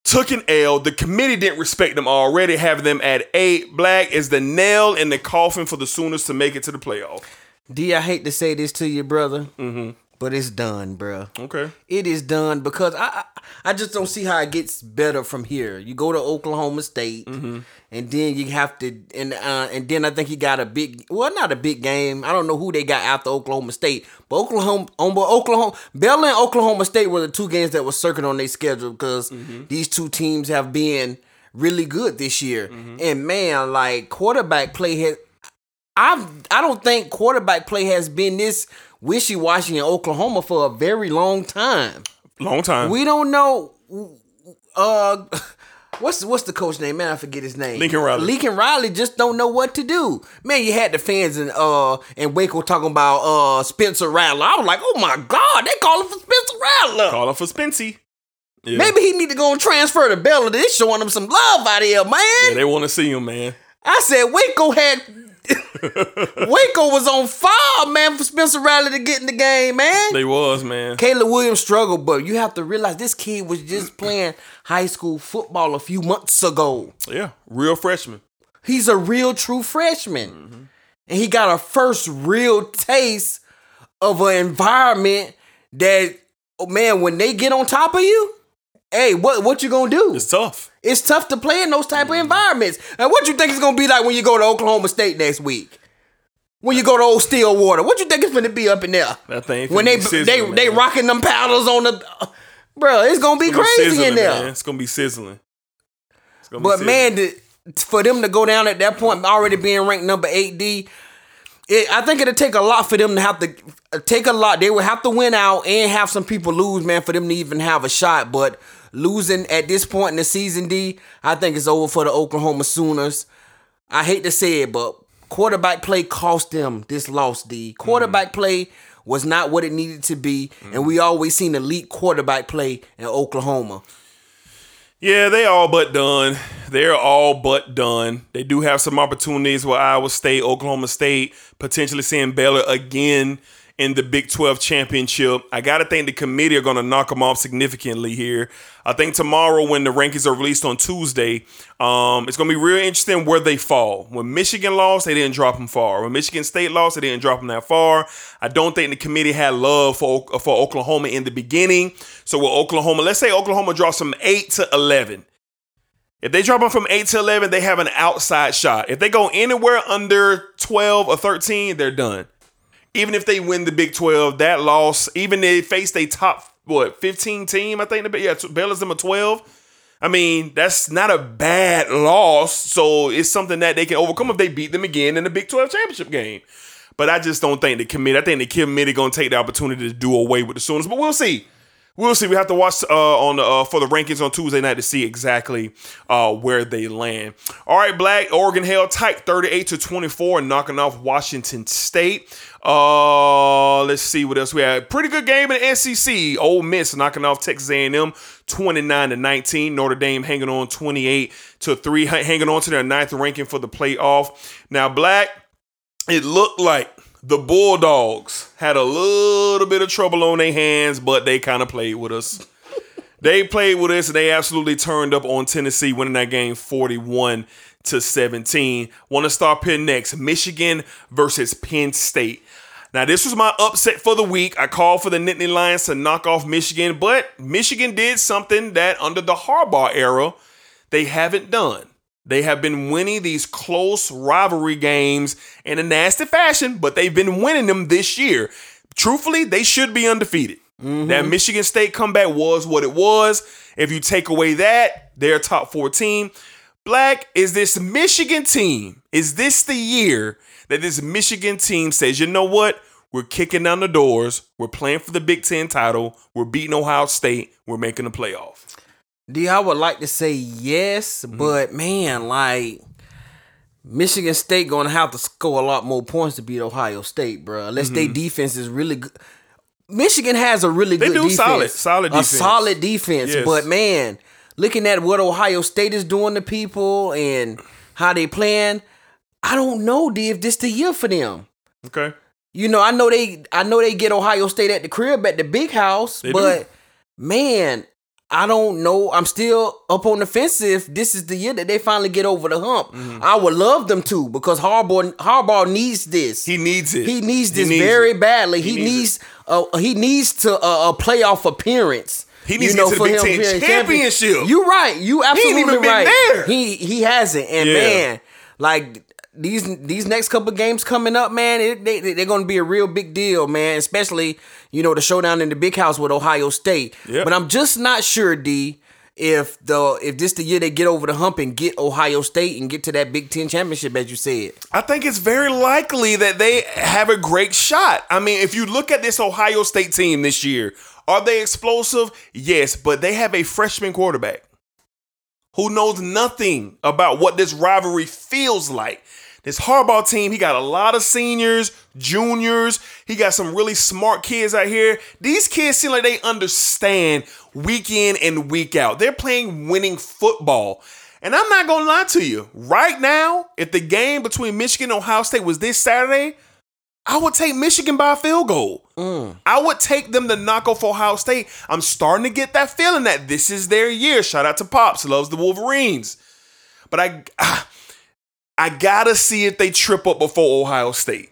Took an L. The committee didn't respect them already, having them at eight. Black is the nail in the coffin for the Sooners to make it to the playoff. D, I hate to say this to you, brother, Mm-hmm. But it's done, bro. Okay. It is done because I, I just don't see how it gets better from here. You go to Oklahoma State, Mm-hmm. and then you have to, and uh, and then I think you got a big, well, not a big game. I don't know who they got after Oklahoma State, but Oklahoma, um, but Oklahoma, Bell and Oklahoma State were the two games that were circled on their schedule because Mm-hmm. these two teams have been really good this year. Mm-hmm. And man, like quarterback play has, I I don't think quarterback play has been this wishy washy in Oklahoma for a very long time. Long time. We don't know. Uh, what's what's the coach name? Man, I forget his name. Lincoln Riley. Lincoln Riley just don't know what to do. Man, you had the fans in uh in Waco talking about uh Spencer Rattler. I was like, oh my god, they calling for Spencer Rattler. Call him for Spency. Yeah. Maybe he need to go and transfer to Baylor. They showing him some love out here, man. Yeah, they want to see him, man. I said Waco had Waco was on fire, man, for Spencer Rattler to get in the game, man. They was, man. Caleb Williams struggled, but you have to realize this kid was just playing high school football a few months ago. Yeah, real freshman. He's a real true freshman. And he got a first real taste of an environment that oh man, when they get on top of you, hey, what what you gonna do? It's tough. It's tough to play in those type of environments. And what you think it's gonna be like when you go to Oklahoma State next week? When you go to Old Stillwater, what you think it's gonna be up in there? That thing. when they sizzling, they they rocking them paddles on the, bro, it's gonna be It's gonna be crazy sizzling, in there. Man. It's gonna be sizzling. It's gonna be But sizzling. man, the, for them to go down at that point, already being ranked number eight D, it, I think it'll take a lot for them to have to uh, take a lot. They would have to win out and have some people lose, man, for them to even have a shot. But losing at this point in the season, D, I think it's over for the Oklahoma Sooners. I hate to say it, but quarterback play cost them this loss, D. Quarterback mm-hmm. play was not what it needed to be, and we mm-hmm. always seen elite quarterback play in Oklahoma. Yeah, they all but done. They're all but done. They do have some opportunities with Iowa State, Oklahoma State, potentially seeing Baylor again in the Big 12 championship. I got to think the committee are going to knock them off significantly here. I think tomorrow, when the rankings are released on Tuesday, um, it's going to be real interesting where they fall. When Michigan lost, they didn't drop them far. When Michigan State lost, they didn't drop them that far. I don't think the committee had love for, for Oklahoma in the beginning. So with Oklahoma, let's say Oklahoma drops from 8 to 11. If they drop them from 8 to 11, they have an outside shot. If they go anywhere under 12 or 13, they're done. Even if they win the Big 12, that loss, even they face a top what 15 team, I think yeah, Baylor's a 12. I mean, that's not a bad loss. So it's something that they can overcome if they beat them again in the Big 12 championship game. But I just don't think the committee. I think the committee gonna take the opportunity to do away with the Sooners. But we'll see. We'll see. We have to watch uh, on uh, for the rankings on Tuesday night to see exactly uh, where they land. All right, Black Oregon held tight, thirty-eight to twenty-four, knocking off Washington State. Uh, let's see what else we had. Pretty good game in the SEC. Ole Miss knocking off Texas A&M, twenty-nine to nineteen. Notre Dame hanging on twenty-eight to three, hanging on to their ninth ranking for the playoff. Now, Black, it looked like the Bulldogs had a little bit of trouble on their hands, but they kind of played with us. they played with us and they absolutely turned up on Tennessee, winning that game 41 to 17. Want to start pin next Michigan versus Penn State. Now, this was my upset for the week. I called for the Nittany Lions to knock off Michigan, but Michigan did something that under the Harbaugh era, they haven't done. They have been winning these close rivalry games in a nasty fashion, but they've been winning them this year. Truthfully, they should be undefeated. Mm-hmm. That Michigan State comeback was what it was. If you take away that, they're top 14. Black, is this Michigan team? Is this the year that this Michigan team says, you know what? We're kicking down the doors. We're playing for the Big Ten title. We're beating Ohio State. We're making the playoff. D, I would like to say yes, mm-hmm. but man, like Michigan State going to have to score a lot more points to beat Ohio State, bro. Unless mm-hmm. their defense is really good. Michigan has a really they good defense. solid, solid defense. A solid defense, yes. but man, looking at what Ohio State is doing to people and how they playing, I don't know, D, if this the year for them. Okay. You know, I know they I know they get Ohio State at the crib at the big house, they but do. man, I don't know. I'm still up on the fence if this is the year that they finally get over the hump. Mm-hmm. I would love them to because Harbaugh Harbaugh needs this. He needs it. He needs this he needs very it. badly. He, he needs, needs uh, he needs to uh, a playoff appearance. He needs you know, to get to the Big Ten championship. You're right. You absolutely he right. There. He he hasn't. And yeah. man, like these these next couple games coming up, man, it, they they're gonna be a real big deal, man. Especially you know the showdown in the big house with Ohio State. Yep. But I'm just not sure, D, if the if this the year they get over the hump and get Ohio State and get to that Big Ten championship, as you said. I think it's very likely that they have a great shot. I mean, if you look at this Ohio State team this year, are they explosive? Yes, but they have a freshman quarterback who knows nothing about what this rivalry feels like. This Harbaugh team, he got a lot of seniors, juniors. He got some really smart kids out here. These kids seem like they understand week in and week out. They're playing winning football. And I'm not going to lie to you. Right now, if the game between Michigan and Ohio State was this Saturday, I would take Michigan by a field goal. Mm. I would take them to knock off Ohio State. I'm starting to get that feeling that this is their year. Shout out to Pops, loves the Wolverines. But I, ah, I gotta see if they trip up before Ohio State.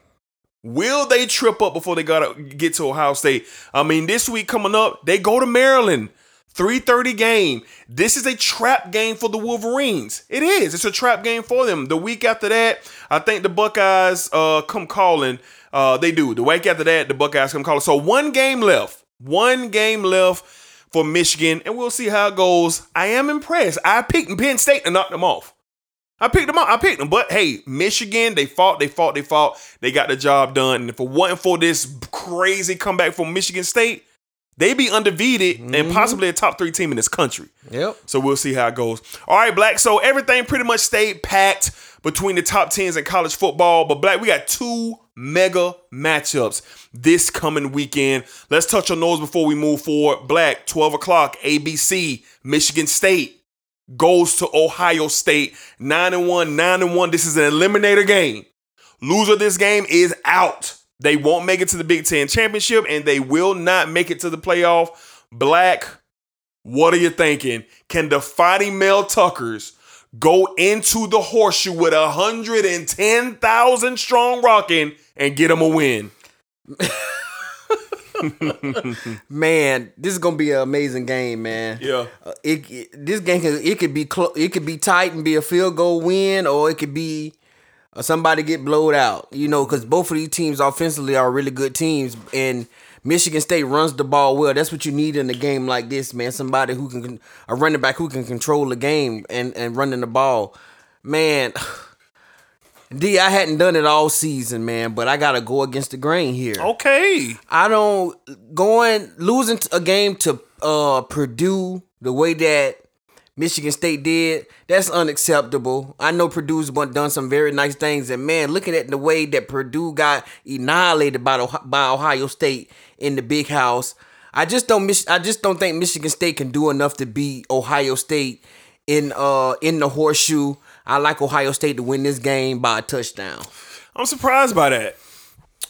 Will they trip up before they gotta get to Ohio State? I mean, this week coming up, they go to Maryland. 3:30 game. This is a trap game for the Wolverines. It is. It's a trap game for them. The week after that, I think the Buckeyes uh, come calling. Uh, they do. The week after that, the Buckeyes come calling. So one game left. One game left for Michigan, and we'll see how it goes. I am impressed. I picked Penn State to knock them off. I picked them up. I picked them. But hey, Michigan, they fought, they fought, they fought. They got the job done. And if it wasn't for this crazy comeback from Michigan State, they'd be undefeated mm-hmm. and possibly a top three team in this country. Yep. So we'll see how it goes. All right, Black. So everything pretty much stayed packed between the top tens in college football. But Black, we got two mega matchups this coming weekend. Let's touch on those before we move forward. Black, 12 o'clock, ABC, Michigan State goes to Ohio State. 9 and 1, 9 and 1. This is an eliminator game. Loser this game is out. They won't make it to the Big Ten championship and they will not make it to the playoff. Black, what are you thinking? Can the Fighting Mel Tuckers go into the horseshoe with 110,000 strong rocking and get them a win? man, this is gonna be an amazing game, man. Yeah. Uh, it, it, this game could it could be clo- it could be tight and be a field goal win, or it could be or somebody get blowed out. You know, because both of these teams offensively are really good teams, and Michigan State runs the ball well. That's what you need in a game like this, man. Somebody who can a running back who can control the game and and running the ball, man. D, I hadn't done it all season, man, but I gotta go against the grain here. Okay. I don't going losing a game to uh Purdue the way that Michigan State did. That's unacceptable. I know Purdue's done some very nice things, and man, looking at the way that Purdue got annihilated by the, by Ohio State in the Big House, I just don't miss. I just don't think Michigan State can do enough to beat Ohio State in uh in the horseshoe. I like Ohio State to win this game by a touchdown. I'm surprised by that.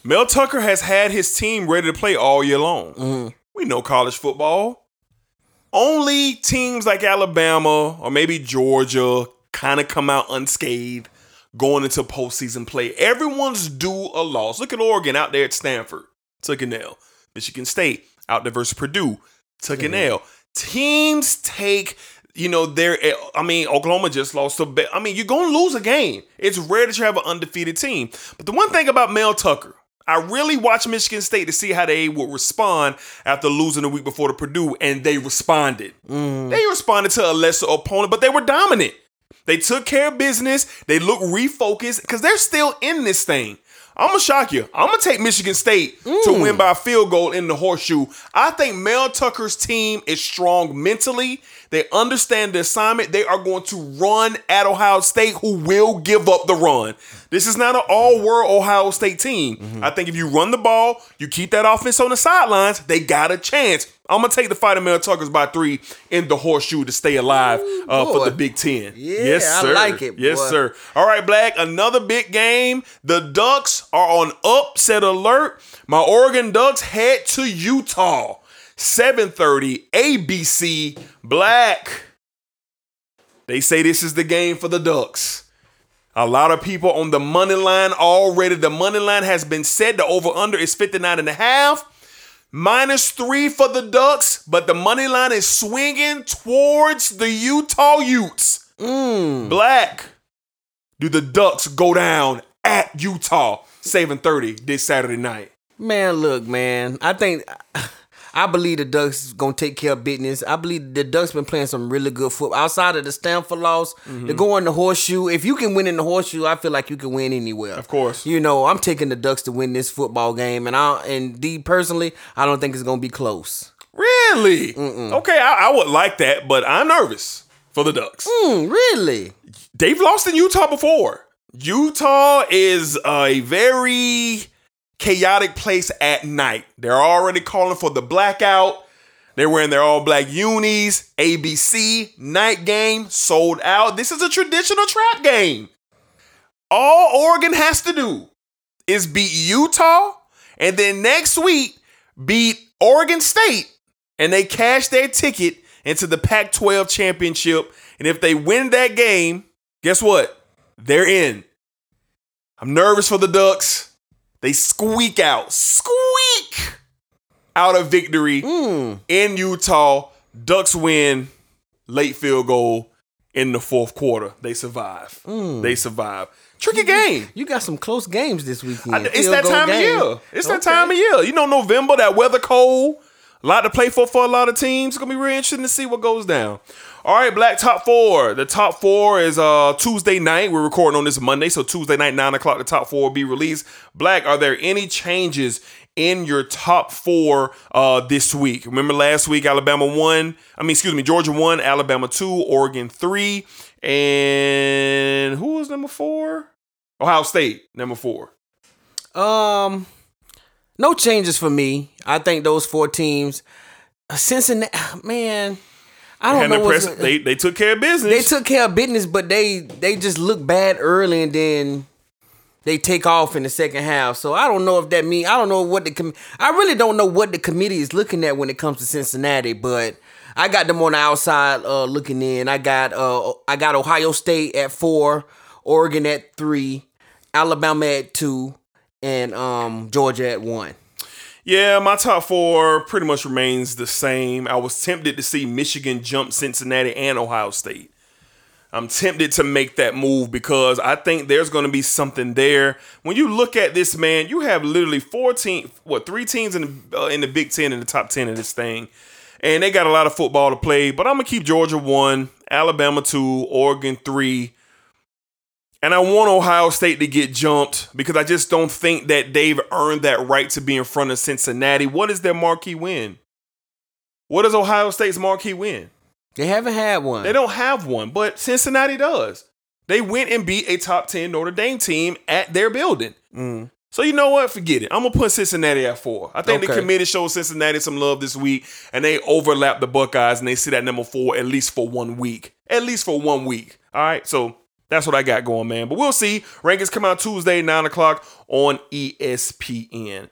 Mel Tucker has had his team ready to play all year long. Mm-hmm. We know college football. Only teams like Alabama or maybe Georgia kind of come out unscathed going into postseason play. Everyone's due a loss. Look at Oregon out there at Stanford, took an L. Michigan State out there versus Purdue, took an L. Teams take, you know, their. Eh, I mean, Oklahoma just lost to. Ba- I mean, you're going to lose a game. It's rare that you have an undefeated team. But the one thing about Mel Tucker, I really watched Michigan State to see how they would respond after losing the week before to Purdue, and they responded. Mm. They responded to a lesser opponent, but they were dominant. They took care of business. They look refocused because they're still in this thing. I'm gonna shock you. I'm gonna take Michigan State to mm. win by a field goal in the horseshoe. I think Mel Tucker's team is strong mentally. They understand the assignment. They are going to run at Ohio State, who will give up the run. This is not an all-world Ohio State team. I think if you run the ball, you keep that offense on the sidelines, they got a chance. I'm gonna take the fighting Mel Tuckers by three in the horseshoe to stay alive uh, for the Big Ten. Yeah, yes, I like it, Yes, boy. sir. All right, Black. Another big game. The Ducks are on upset alert. My Oregon Ducks head to Utah. 7:30 ABC. Black. They say this is the game for the Ducks. A lot of people on the money line already. The money line has been set. The over under is 59 and a half. Minus three for the Ducks, but the money line is swinging towards the Utah Utes. Mm. Black. Do the Ducks go down at Utah 7:30 this Saturday night? Man, look, man. I think I believe the Ducks gonna take care of business. I believe the Ducks been playing some really good football. Outside of the Stanford loss, Mm-hmm. to go in the horseshoe. If you can win in the horseshoe, I feel like you can win anywhere. Of course. You know, I'm taking the Ducks to win this football game, and I and D personally, I don't think it's gonna be close. Really? Okay, I, I would like that, but I'm nervous for the Ducks. Hmm, really? They've lost in Utah before. Utah is a very chaotic place at night. They're already calling for the blackout. They're wearing their all black unis. ABC night game sold out. This is a traditional trap game. All Oregon has to do is beat Utah and then next week beat Oregon State and they cash their ticket into the Pac 12 championship. And if they win that game, guess what? They're in. I'm nervous for the Ducks. They squeak out, squeak out a victory hmm. in Utah. Ducks win late field goal in the fourth quarter. They survive. Hmm. They survive. Tricky game. You got some close games this weekend. I- it's Field that time game. of year. It's that time of year. You know, November, that weather cold. A lot to play for for a lot of teams. It's gonna be really interesting to see what goes down. All right, Black top four. The top four is uh Tuesday night. We're recording on this Monday, so Tuesday night, nine o'clock, the top four will be released. Black, are there any changes in your top four uh this week? Remember last week, Alabama won. I mean, excuse me, Georgia won, Alabama two, Oregon three, and who was number four? Ohio State, number four. Um, no changes for me. I think those four teams, Cincinnati, man, I don't know. an What's, they they took care of business. they took care of business, but they they just look bad early and then they take off in the second half. So I don't know if that mean I don't know what the com- I really don't know what the committee is looking at when it comes to Cincinnati, but I got them on the outside uh looking in. I got uh I got Ohio State at 4, Oregon at 3, Alabama at 2, and um Georgia at 1. Yeah, my top four pretty much remains the same. I was tempted to see Michigan jump Cincinnati and Ohio State. I'm tempted to make that move because I think there's going to be something there. When you look at this man, you have literally 14, what, three teams in the, uh, in the Big Ten in the top 10 of this thing. And they got a lot of football to play, but I'm going to keep Georgia one, Alabama two, Oregon three. And I want Ohio State to get jumped because I just don't think that they've earned that right to be in front of Cincinnati. What is their marquee win? What is Ohio State's marquee win? They haven't had one. They don't have one, but Cincinnati does. They went and beat a top 10 Notre Dame team at their building. Mm. So you know what? Forget it. I'm gonna put Cincinnati at four. I think the committee showed Cincinnati some love this week, and they overlap the Buckeyes and they sit at number four at least for one week. At least for one week. All right. So that's what I got going, man. But we'll see. Rankings come out Tuesday, nine o'clock on ESPN.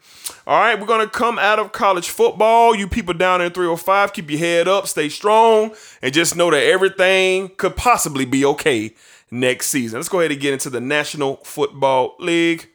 All right, we're gonna come out of college football. You people down in 305, keep your head up, stay strong, and just know that everything could possibly be okay next season. Let's go ahead and get into the National Football League.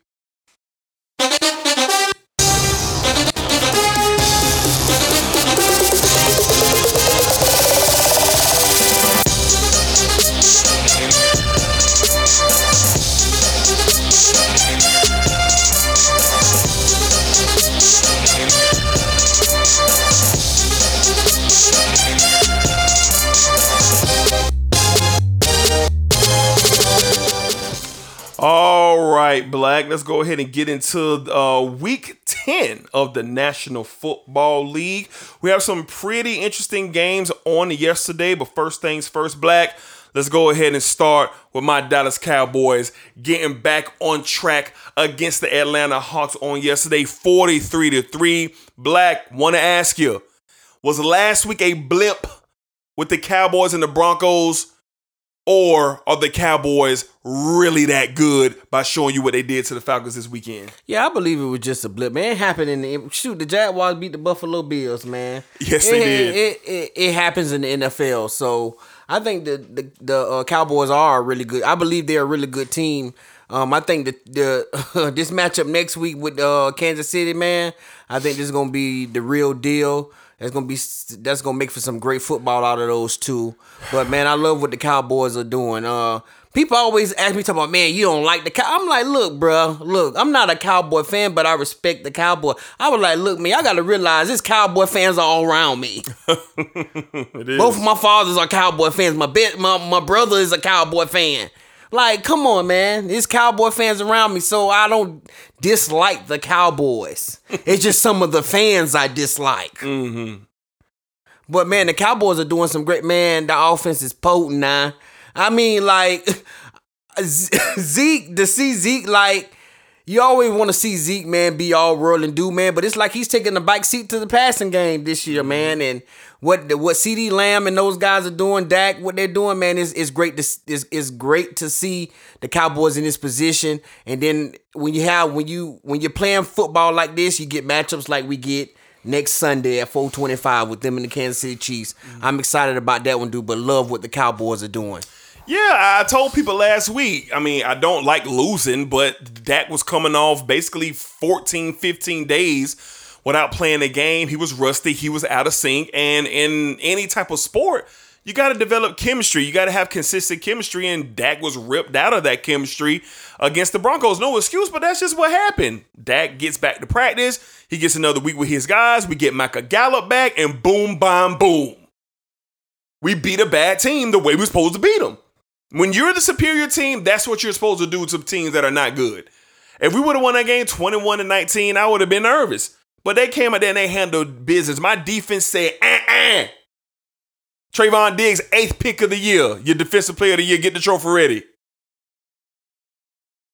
Right, Black. Let's go ahead and get into uh, week 10 of the National Football League. We have some pretty interesting games on yesterday, but first things first, Black. Let's go ahead and start with my Dallas Cowboys getting back on track against the Atlanta Hawks on yesterday, 43 to 3. Black, want to ask you, was last week a blip with the Cowboys and the Broncos? Or are the Cowboys really that good by showing you what they did to the Falcons this weekend? Yeah, I believe it was just a blip, man. It happened in the shoot. The Jaguars beat the Buffalo Bills, man. Yes, it, they did. It, it, it happens in the NFL, so I think the the, the uh, Cowboys are really good. I believe they're a really good team. Um, I think the the this matchup next week with uh, Kansas City, man. I think this is gonna be the real deal. That's gonna be that's gonna make for some great football out of those two. But man, I love what the Cowboys are doing. Uh, people always ask me, talking about, man, you don't like the cow. I'm like, look, bro, look, I'm not a Cowboy fan, but I respect the Cowboy. I was like, look, me, I gotta realize this Cowboy fans are all around me. It is. Both of my fathers are Cowboy fans. My bet, my my brother is a Cowboy fan. Like, come on, man. There's Cowboy fans around me, so I don't dislike the Cowboys. it's just some of the fans I dislike. Mm-hmm. But man, the Cowboys are doing some great. Man, the offense is potent now. I mean, like Zeke to see Zeke like. You always want to see Zeke, man, be all world and do, man. But it's like he's taking the bike seat to the passing game this year, man. And what what CeeDee Lamb and those guys are doing, Dak, what they're doing, man, is is great to is is great to see the Cowboys in this position. And then when you have when you when you're playing football like this, you get matchups like we get next Sunday at 425 with them and the Kansas City Chiefs. Mm-hmm. I'm excited about that one, dude, but love what the Cowboys are doing. Yeah, I told people last week. I mean, I don't like losing, but Dak was coming off basically 14, 15 days without playing a game. He was rusty, he was out of sync. And in any type of sport, you got to develop chemistry. You got to have consistent chemistry. And Dak was ripped out of that chemistry against the Broncos. No excuse, but that's just what happened. Dak gets back to practice. He gets another week with his guys. We get Michael Gallup back, and boom, bam, boom. We beat a bad team the way we're supposed to beat them. When you're the superior team, that's what you're supposed to do to teams that are not good. If we would have won that game 21 to 19, I would have been nervous. But they came out there and they handled business. My defense said, uh-uh. Trevon Diggs, eighth pick of the year. Your defensive player of the year. Get the trophy ready.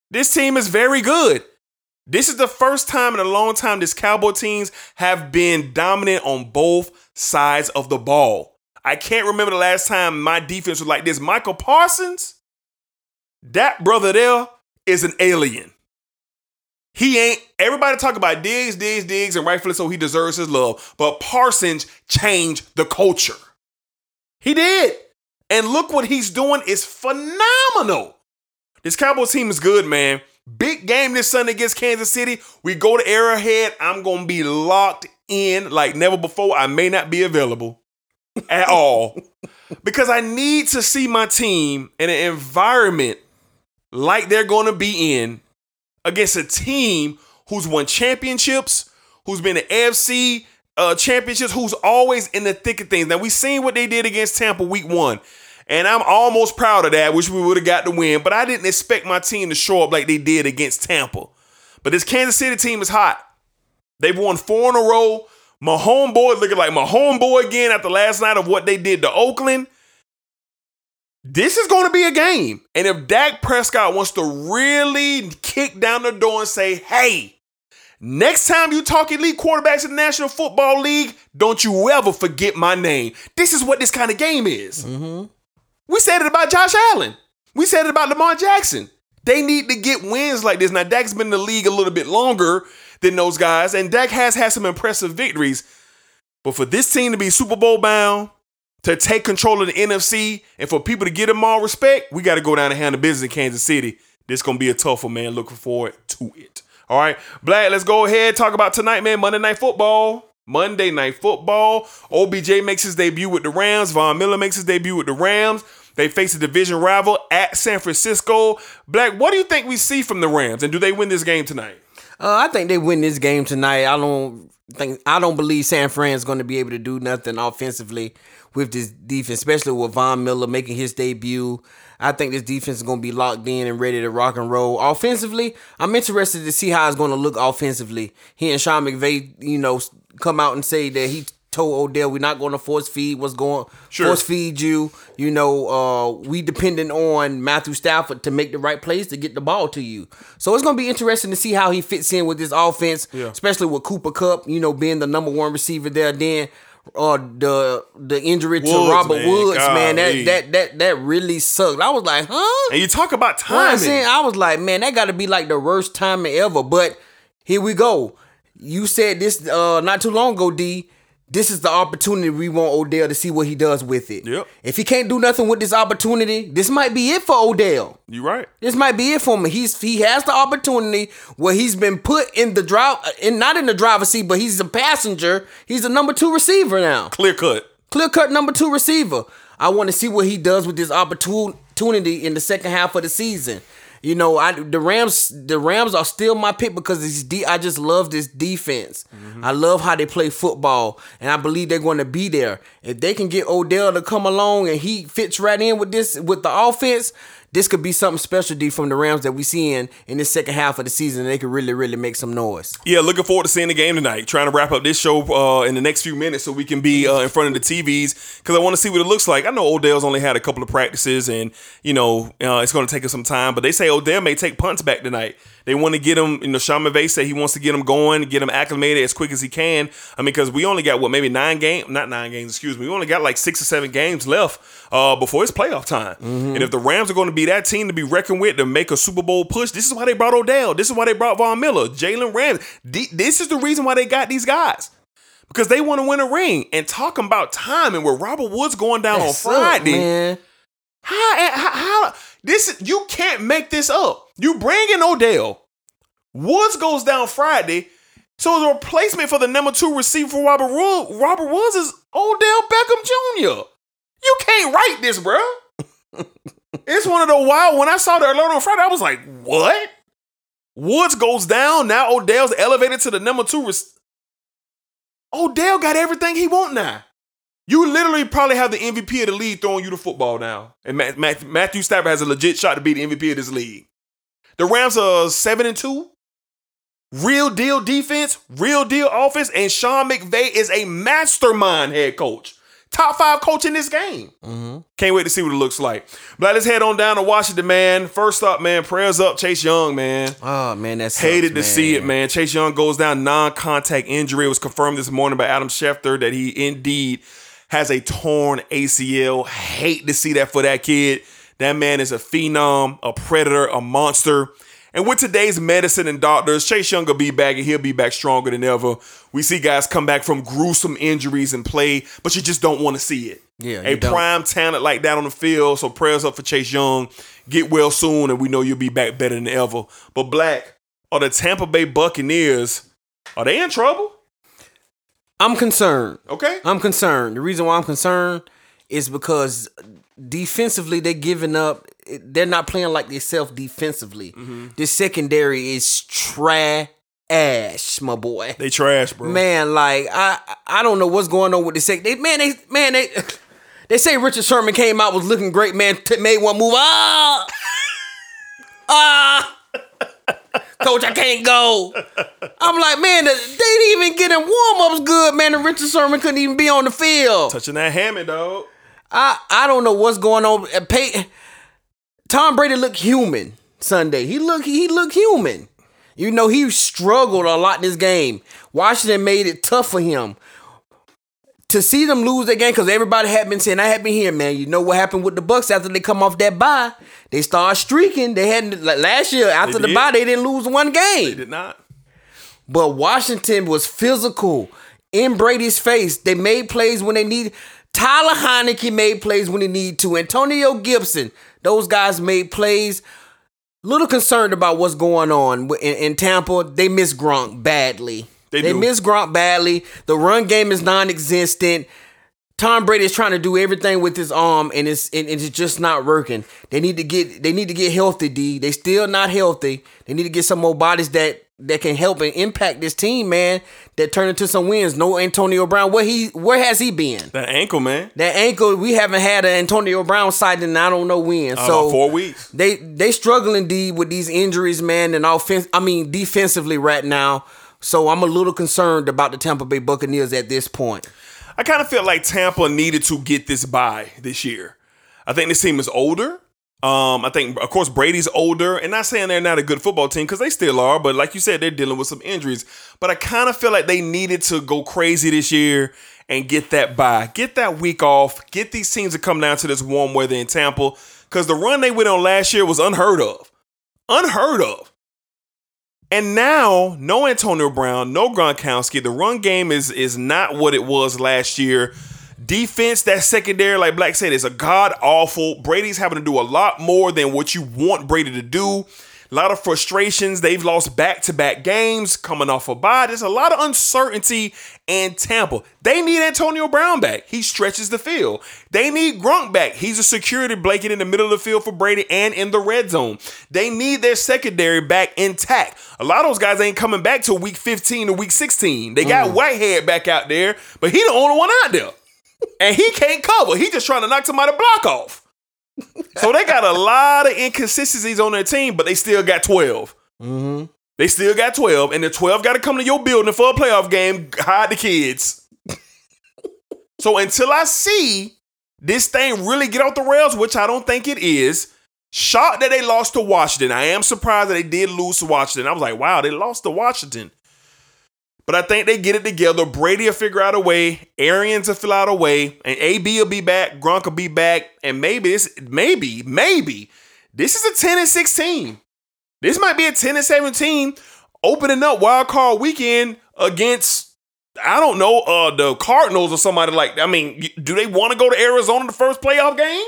This team is very good. This is the first time in a long time this Cowboy teams have been dominant on both sides of the ball. I can't remember the last time my defense was like this. Micah Parsons, that brother there is an alien. He ain't everybody talk about Diggs, Diggs, Diggs, and rightfully so he deserves his love. But Parsons changed the culture. He did. And look what he's doing is phenomenal. This Cowboys team is good, man. Big game this Sunday against Kansas City. We go to Arrowhead. I'm gonna be locked in like never before. I may not be available. at all because I need to see my team in an environment like they're to be in against a team who's won championships, who's been in AFC uh, championships, who's always in the thick of things. Now, we seen what they did against Tampa week one. And I'm almost proud of that. Wish we would have got the win, but I didn't expect my team to show up like they did against Tampa. But this Kansas City team is hot. They've won four in a row. My homeboy looking like my homeboy again after last night of what they did to Oakland. This is going to be a game. And if Dak Prescott wants to really kick down the door and say, hey, next time you talk elite quarterbacks in the National Football League, don't you ever forget my name. This is what this kind of game is. Mm-hmm. We said it about Josh Allen. We said it about Lamar Jackson. They need to get wins like this. Now, Dak's been in the league a little bit longer than those guys, and Dak has had some impressive victories. But for this team to be Super Bowl bound, to take control of the NFC, and for people to get them all respect, we got to go down and handle business in Kansas City. This gonna be a tough one, man. Looking forward to it. All right, Black. Let's go ahead talk about tonight, man. Monday Night Football. Monday Night Football. OBJ makes his debut with the Rams. Von Miller makes his debut with the Rams. They face a division rival at San Francisco. Black, what do you think we see from the Rams, and do they win this game tonight? Uh, I think they win this game tonight. I don't think I don't believe San Fran's going to be able to do nothing offensively with this defense, especially with Von Miller making his debut. I think this defense is going to be locked in and ready to rock and roll. Offensively, I'm interested to see how it's going to look offensively. He and Sean McVay, you know, come out and say that he told Odell we're not going to force feed what's going Sure. force feed you. You know, uh, we dependent on Matthew Stafford to make the right plays to get the ball to you. So it's going to be interesting to see how he fits in with this offense, Yeah. especially with Cooper Kupp, you know, being the number one receiver there. Then uh, the the injury to Robert man. Woods, man, Golly. that that that that really sucked. I was like, huh? And you talk about timing. saying, I was like, man, that got to be like the worst timing ever. But here we go. You said this uh not too long ago, D. This is the opportunity we want Odell to see what he does with it. Yep. If he can't do nothing with this opportunity, this might be it for Odell. You're right. This might be it for him. He's he has the opportunity where he's been put in the drive, uh, in not in the driver's seat, but he's a passenger. He's a number two receiver now Clear cut. clear cut number two receiver. I want to see what he does with this opportunity in the second half of the season. You know, I the Rams the Rams are still my pick because it's de- I just love this defense. Mm-hmm. I love how they play football, and I believe they're going to be there. If they can get Odell to come along and he fits right in with this with the offense, this could be something special D from the Rams that we see in in the second half of the season. And they could really really make some noise. Yeah, looking forward to seeing the game tonight. Trying to wrap up this show uh, in the next few minutes so we can be uh, in front of the TVs because I want to see what it looks like. I know Odell's only had a couple of practices and, you know, uh, it's going to take us some time, but they say Odell may take punts back tonight. They want to get him, you know, Sean McVay said he wants to get him going, get him acclimated as quick as he can. I mean, because we only got, what, maybe nine games, not nine games, excuse me. We only got like six or seven games left uh, before it's playoff time. And if the Rams are going to be that team to be reckoned with to make a Super Bowl push, this is why they brought Odell. This is why they brought Von Miller, Jalen Rams. D- This is the reason why they got these guys. Because they want to win a ring. And talking about timing with Robert Woods going down on That suck, Friday. man. How, eh, how, how this you can't make this up. You bring in Odell. Woods goes down Friday. So the replacement for the number two receiver for Robert Woods, Robert Woods is Odell Beckham Jr. You can't write this, bro. it's one of the wild. When I saw the alert on Friday, I was like, "What?" Woods goes down. Now Odell's elevated to the number two. Rec- Odell got everything he want now. You literally probably have the MVP of the league throwing you the football now. And Ma- Ma- Matthew Stafford has a legit shot to be the MVP of this league. The Rams are seven and two. Real deal defense, real deal offense, and Sean McVay is a mastermind head coach. Top five coach in this game. Mm-hmm. Can't wait to see what it looks like. But let's head on down to Washington, man. First up, man, prayers up, Chase Young, man. Oh man, that's Hated to see it, man. Chase Young goes down non-contact injury. It was confirmed this morning by Adam Schefter that he indeed has a torn ACL. Hate to see that for that kid. That man is a phenom, a predator, a monster. And with today's medicine and doctors, Chase Young will be back and he'll be back stronger than ever. We see guys come back from gruesome injuries and play, but you just don't want to see it. Yeah, A prime talent like that on the field. So prayers up for Chase Young. Get well soon, and we know you'll be back better than ever. But Black, are the Tampa Bay Buccaneers, are they in trouble? I'm concerned. Okay. I'm concerned. The reason why I'm concerned is because defensively they're giving up. They're not playing like themselves defensively. Mm-hmm. This secondary is trash, my boy. They trash, bro. Man, like I I don't know what's going on with the sec. They man, they man they they say Richard Sherman came out was looking great. Man, t- made one move. Ah, ah. Coach, I can't go. I'm like, man, they didn't even get in warm ups good, man. And Richard Sherman couldn't even be on the field. Touching that hammer, dog. I I don't know what's going on. Uh, Pey- Tom Brady looked human Sunday. He looked he looked human. You know he struggled a lot in this game. Washington made it tough for him to see them lose that game because everybody had been saying I had been here, man. You know what happened with the Bucks after they come off that bye? They start streaking. They hadn't like, last year after the bye, they didn't lose one game. They did not. But Washington was physical in Brady's face. They made plays when they need. Tyler Heinicke made plays when he needed to. Antonio Gibson, those guys made plays. Little concerned about what's going on in, in Tampa. They miss Gronk badly. They They, miss Gronk badly. The run game is non-existent. Tom Brady is trying to do everything with his arm, and it's and it's just not working. They need to get they need to get healthy. D. They still not healthy. They need to get some more bodies that that can help and impact this team, man. That turn into some wins. No Antonio Brown. Where he where has he been? That ankle, man. That ankle. We haven't had an Antonio Brown sighting. in I don't know when. Uh, so four weeks. they they struggling D with these injuries, man, and offense. I mean defensively right now. So I'm a little concerned about the Tampa Bay Buccaneers at this point. I kind of feel like Tampa needed to get this bye this year. I think this team is older. Um, I think, of course, Brady's older, and not saying they're not a good football team because they still are. But like you said, they're dealing with some injuries. But I kind of feel like they needed to go crazy this year and get that bye, get that week off, get these teams to come down to this warm weather in Tampa because the run they went on last year was unheard of, unheard of. And now, no Antonio Brown, no Gronkowski. The run game is is not what it was last year. Defense, that secondary, like Black said, is a god awful. Brady's having to do a lot more than what you want Brady to do. A lot of frustrations. They've lost back to back games coming off a bye. There's a lot of uncertainty in Tampa. They need Antonio Brown back. He stretches the field. They need Gronk back. He's a security blanket in the middle of the field for Brady and in the red zone. They need their secondary back intact. A lot of those guys ain't coming back till week 15 or week 16. They got mm. Whitehead back out there, but he the only one out there. And he can't cover. He just trying to knock somebody block off. So they got a lot of inconsistencies on their team, but they still got 12. Mm-hmm. They still got 12, and the 12 got to come to your building for a playoff game. Hide the kids. so until I see this thing really get off the rails, which I don't think it is, shocked that they lost to Washington. I am surprised that they did lose to Washington. I was like, wow, they lost to Washington. But I think they get it together. Brady will figure out a way. Arians will fill out a way. And AB will be back. Gronk will be back. And maybe this, maybe, maybe, this is a 10 and 16. This might be a 10 and 17 opening up wild card weekend against, I don't know, uh, the Cardinals or somebody like that. I mean, do they want to go to Arizona the first playoff game?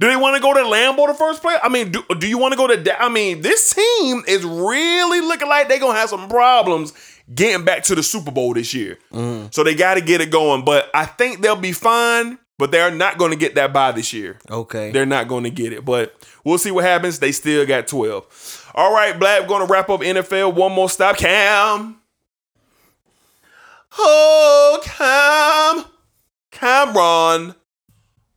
Do they want to go to Lambeau the first play? I mean, do, do you want to go to? I mean, this team is really looking like they're gonna have some problems getting back to the Super Bowl this year. So they got to get it going. But I think they'll be fine. But they're not going to get that by this year. Okay. They're not going to get it. But we'll see what happens. They still got 12. All right, Black, going to wrap up NFL. One more stop. Cam. Oh, Cam. Cameron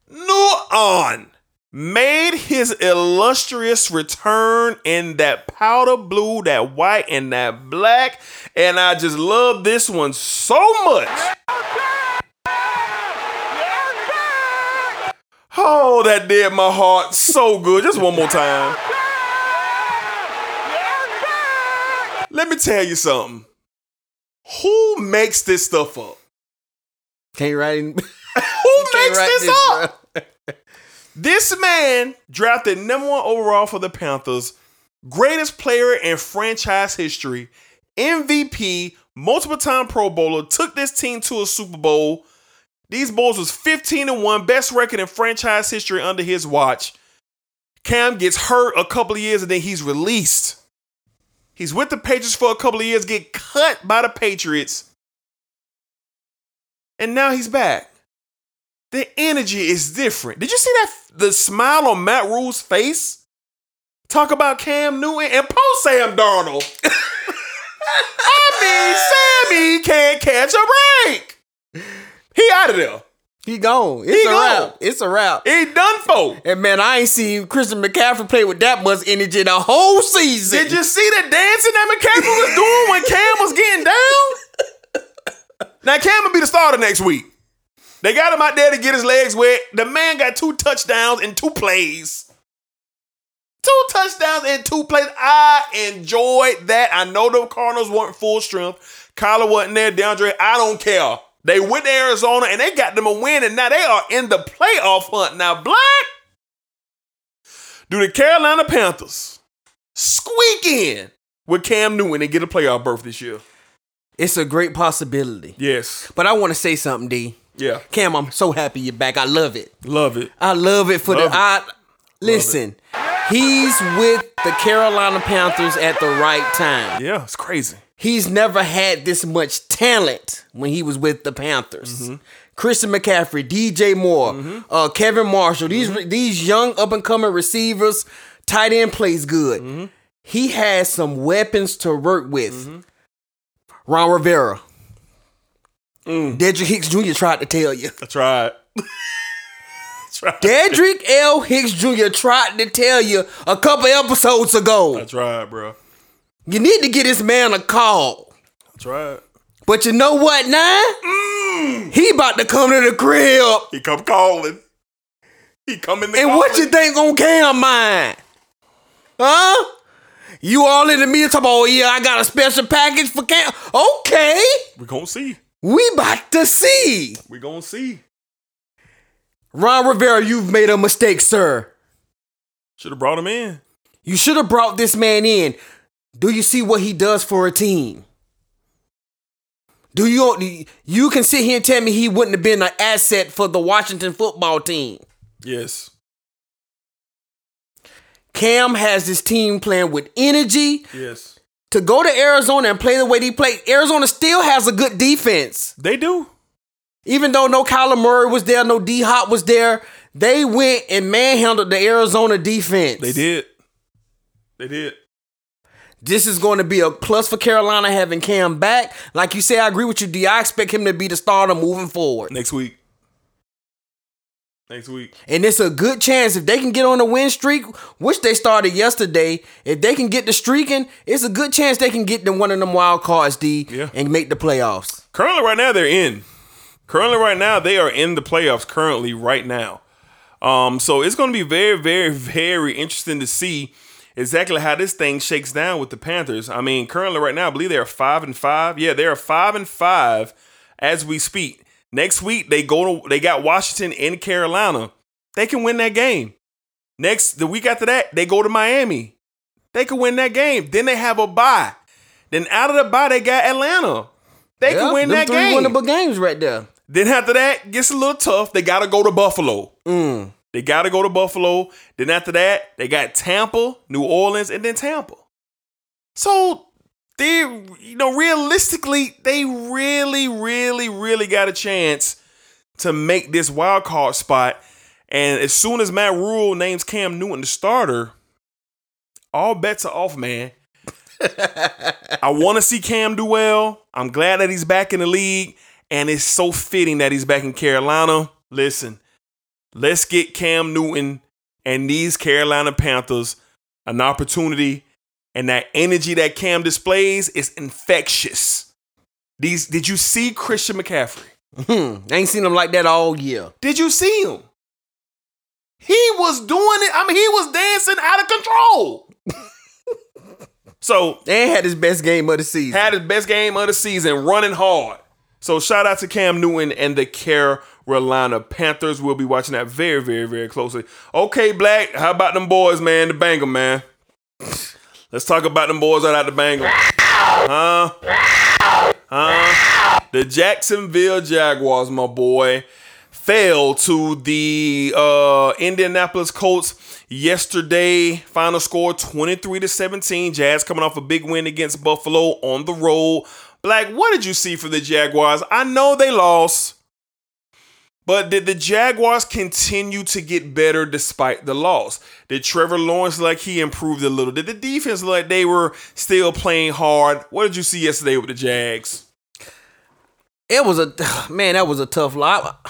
Newton made his illustrious return in that powder blue, that white, and that black. And I just love this one so much. Oh, that did my heart so good. Just one more time. Let me tell you something. Who makes this stuff up? Can't write. Who makes this this, up? This man drafted number one overall for the Panthers, greatest player in franchise history, MVP, multiple time Pro Bowler, took this team to a Super Bowl. These Bulls was 15 and 1, best record in franchise history under his watch. Cam gets hurt a couple of years and then he's released. He's with the Patriots for a couple of years, get cut by the Patriots. and now he's back. The energy is different. Did you see that? The smile on Matt Rhule's face. Talk about Cam Newton and post Sam Darnold. I mean, Sammy can't catch a break. He out of there. He gone. It's He a gone. wrap. It's a wrap. He done for. And man, I ain't seen Christian McCaffrey play with that much energy the whole season. Did you see the dancing that McCaffrey was doing when Cam was getting down? Now Cam will be the starter next week. They got him out there to get his legs wet. The man got two touchdowns in two plays. Two touchdowns in two plays. I enjoyed that. I know the Cardinals weren't full strength. Kyler wasn't there. DeAndre, I don't care. They went to Arizona and they got them a win, and now they are in the playoff hunt. Now, Black, do the Carolina Panthers squeak in with Cam Newton and get a playoff berth this year? It's a great possibility. Yes. But I want to say something, D. Yeah. Cam, I'm so happy you're back. I love it. Love it. I love it for Love the. it. I listen. He's with the Carolina Panthers at the right time. Yeah, it's crazy. He's never had this much talent when he was with the Panthers. Mm-hmm. Christian McCaffrey, DJ Moore, uh, Kevin Marshall, these Mm-hmm. these young up and coming receivers, tight end plays good. Mm-hmm. He has some weapons to work with. Ron Rivera, Mm. Dedrick Hicks Jr. tried to tell you. That's right. That's right. Dedrick L. Hicks Jr. tried to tell you a couple episodes ago. That's right, bro. You need to get this man a call. That's right. But you know what now? Mm. He about to come to the crib. He come calling. He come in the And what you think on Cam mind? Huh? You all in the media talking about, oh yeah, I got a special package for Cam. Okay. We gonna see. We about to see. We gonna see. Ron Rivera, you've made a mistake, sir. Should have brought him in. You should have brought this man in. Do you see what he does for a team? Do you you can sit here and tell me he wouldn't have been an asset for the Washington football team? Yes. Cam has this team playing with energy Yes. To go to Arizona and play the way they play. Arizona still has a good defense. They do. Even though no Kyler Murray was there, no D Hop was there, they went and manhandled the Arizona defense. They did. They did. This is going to be a plus for Carolina having Cam back. Like you say, I agree with you, D. I expect him to be the starter moving forward. Next week. Next week. And it's a good chance if they can get on a win streak, which they started yesterday. If they can get the streaking, it's a good chance they can get them one of them wild cards, D, Yeah. and make the playoffs. Currently, right now, they're in. Currently, right now, they are in the playoffs. Currently, right now. Um, so it's going to be very, very, very interesting to see exactly how this thing shakes down with the Panthers. I mean, currently, right now, I believe they are five and five. Yeah, they are five and five as we speak. Next week, they go to they got Washington in Carolina. They can win that game. Next, the week after that, they go to Miami. They can win that game. Then they have a bye. Then out of the bye, they got Atlanta. They Yeah, can win that three game. winnable games right there. Then after that, gets a little tough. They got to go to Buffalo. Mm. They got to go to Buffalo. Then after that, they got Tampa, New Orleans, and then Tampa. So they, you know, realistically, they really, really, really got a chance to make this wild card spot. And as soon as Matt Rhule names Cam Newton the starter, all bets are off, man. I want to see Cam do well. I'm glad that he's back in the league, and it's so fitting that he's back in Carolina. Listen, let's get Cam Newton and these Carolina Panthers an opportunity, and that energy that Cam displays is infectious. These, did you see Christian McCaffrey? Hmm. I ain't seen him like that all year. Did you see him? He was doing it. I mean, he was dancing out of control. so And had his best game of the season. had his best game of the season, running hard. So shout out to Cam Newton and the Carolina Panthers. We'll be watching that very, very, very closely. Okay, Black, how about them boys, man? The Banger, man. Let's talk about them boys out at the Banger. Huh? Huh? The Jacksonville Jaguars, my boy, fell to the uh, Indianapolis Colts yesterday. Final score 23 to 17. Jazz coming off a big win against Buffalo on the road. Black, what did you see from the Jaguars? I know they lost. But did the Jaguars continue to get better despite the loss? Did Trevor Lawrence like he improved a little? Did the defense like they were still playing hard? What did you see yesterday with the Jags? It was a man. That was a tough lot.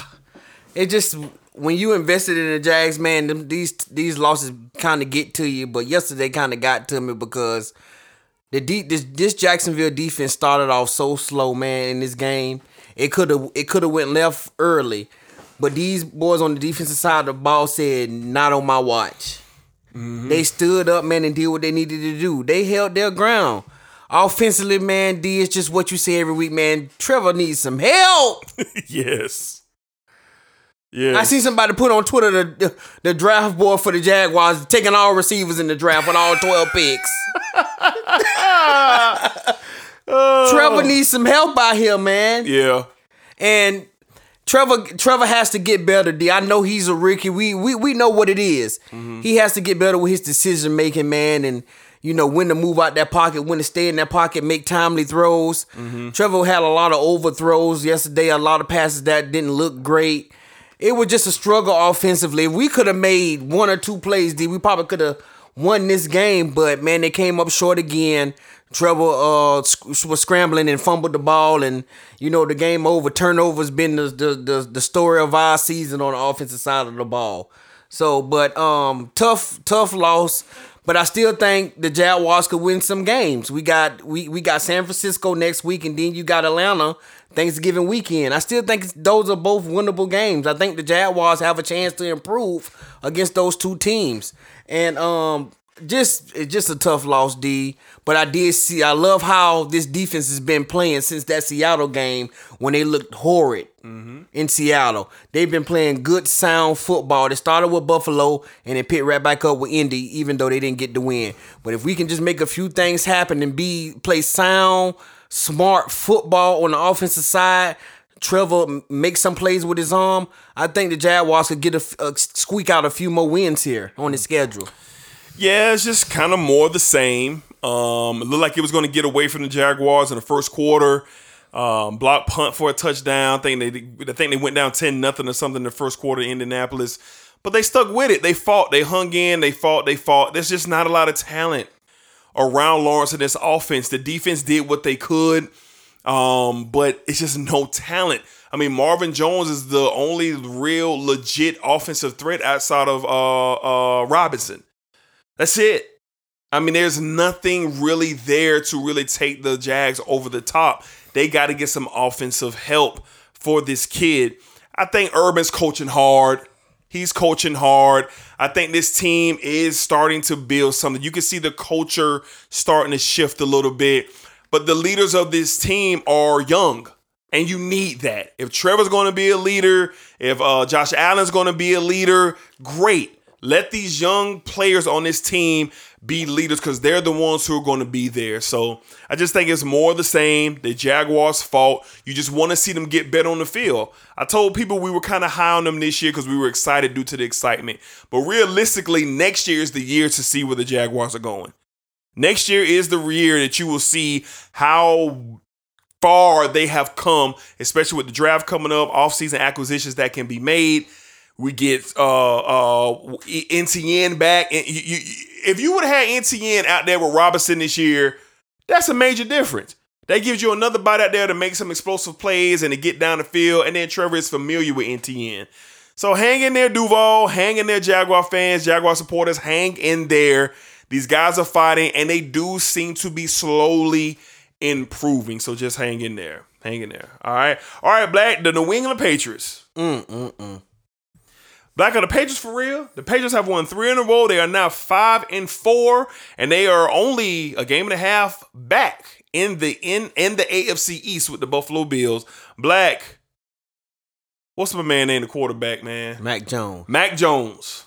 It just when you invested in the Jags, man, them, these these losses kind of get to you. But yesterday kind of got to me because the de- this this Jacksonville defense started off so slow, man. In this game, it could have it could have went left early, but these boys on the defensive side of the ball said, "Not on my watch." Mm-hmm. They stood up, man, and did what they needed to do. They held their ground. Offensively, man, D is just what you say every week, man. Trevor needs some help. yes. Yeah. I see somebody put on Twitter the, the the draft board for the Jaguars taking all receivers in the draft with all twelve picks. Oh. Trevor needs some help out here, man. Yeah. And Trevor Trevor has to get better. D. I know he's a rookie. We we we know what it is. Mm-hmm. He has to get better with his decision making, man, and you know when to move out that pocket, when to stay in that pocket, make timely throws. Mm-hmm. Trevor had a lot of overthrows yesterday. A lot of passes that didn't look great. It was just a struggle offensively. If we could have made one or two plays, D, we probably could have won this game. But man, they came up short again. Trevor uh, was scrambling and fumbled the ball, and you know the game over. Turnovers been the the, the the story of our season on the offensive side of the ball. So, but um, tough tough loss. But I still think the Jaguars could win some games. We got we we got San Francisco next week, and then you got Atlanta Thanksgiving weekend. I still think those are both winnable games. I think the Jaguars have a chance to improve against those two teams. And um, just it's just a tough loss, D. But I did see. I love how this defense has been playing since that Seattle game when they looked horrid in Seattle. They've been playing good, sound football. They started with Buffalo and then picked right back up with Indy, even though they didn't get the win. But if we can just make a few things happen and be play sound, smart football on the offensive side. Trevor make some plays with his arm. I think the Jaguars could get a, uh, squeak out a few more wins here on the schedule. Yeah, it's just kind of more the same. Um, it looked like it was going to get away from the Jaguars in the first quarter. Um, block punt for a touchdown. I think they, I think they went down ten nothing or something in the first quarter in Indianapolis, but they stuck with it. They fought. They hung in. They fought. They fought. There's just not a lot of talent around Lawrence in this offense. The defense did what they could, um, but it's just no talent. I mean, Marvin Jones is the only real legit offensive threat outside of uh, uh, Robinson. That's it. I mean, there's nothing really there to really take the Jags over the top. They got to get some offensive help for this kid. I think Urban's coaching hard. He's coaching hard. I think this team is starting to build something. You can see the culture starting to shift a little bit. But the leaders of this team are young, and you need that. If Trevor's going to be a leader, if uh, Josh Allen's going to be a leader, great. Let these young players on this team be leaders because they're the ones who are going to be there. So I just think it's more the same. The Jaguars' fault. You just want to see them get better on the field. I told people we were kind of high on them this year because we were excited due to the excitement. But realistically, next year is the year to see where the Jaguars are going. Next year is the year that you will see how far they have come, especially with the draft coming up, offseason acquisitions that can be made. We get uh uh NTN back. And you, you, if you would have had NTN out there with Robinson this year, that's a major difference. That gives you another bite out there to make some explosive plays and to get down the field. And then Trevor is familiar with NTN. So hang in there, Duval. Hang in there, Jaguar fans, Jaguar supporters. Hang in there. These guys are fighting, and they do seem to be slowly improving. So just hang in there. Hang in there. All right. All right, Black. The New England Patriots. Mm, mm, mm. Black are the Patriots for real. The Patriots have won three in a row. They are now five and four, and they are only a game and a half back in the in in the AFC East with the Buffalo Bills. Black, what's my man named the quarterback, man? Mac Jones. Mac Jones.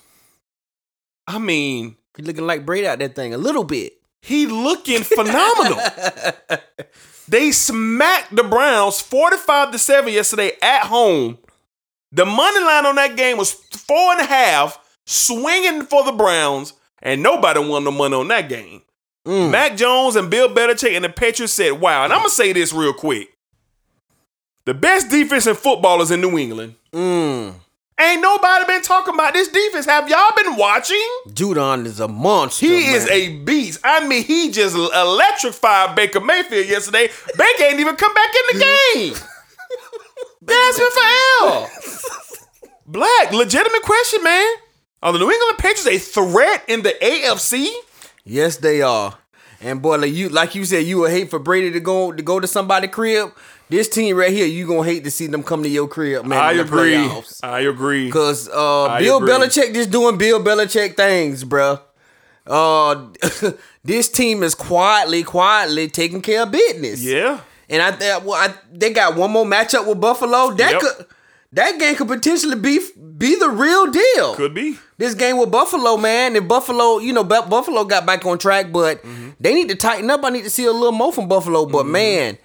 I mean, He looking like Brady out that thing a little bit. he looking phenomenal. they smacked the Browns 45 to 7 yesterday at home. The money line on that game was four and a half, swinging for the Browns, and nobody won the money on that game. Mm. Mac Jones and Bill Belichick and the Patriots said, wow. And I'm going to say this real quick. The best defense in football is in New England. Mm. Ain't nobody been talking about this defense. Have y'all been watching? Judon is a monster. He man. is a beast. I mean, he just electrified Baker Mayfield yesterday. Baker ain't even come back in the game. Gasping for L. Black, legitimate question, man. Are the New England Patriots a threat in the AFC? Yes, they are. And boy, like you like you said, you would hate for Brady to go to go to somebody's crib. This team right here, you gonna hate to see them come to your crib, man. I agree. playoffs. I agree. Cause uh, I Bill agree. Belichick just doing Bill Belichick things, bruh. Uh, this team is quietly, quietly taking care of business. Yeah. And I, th- well, I they got one more matchup with Buffalo. That Yep. could that game could potentially be be the real deal. Could be. This game with Buffalo, man, and Buffalo, you know, Bu- Buffalo got back on track, but Mm-hmm. they need to tighten up. I need to see a little more from Buffalo. But man,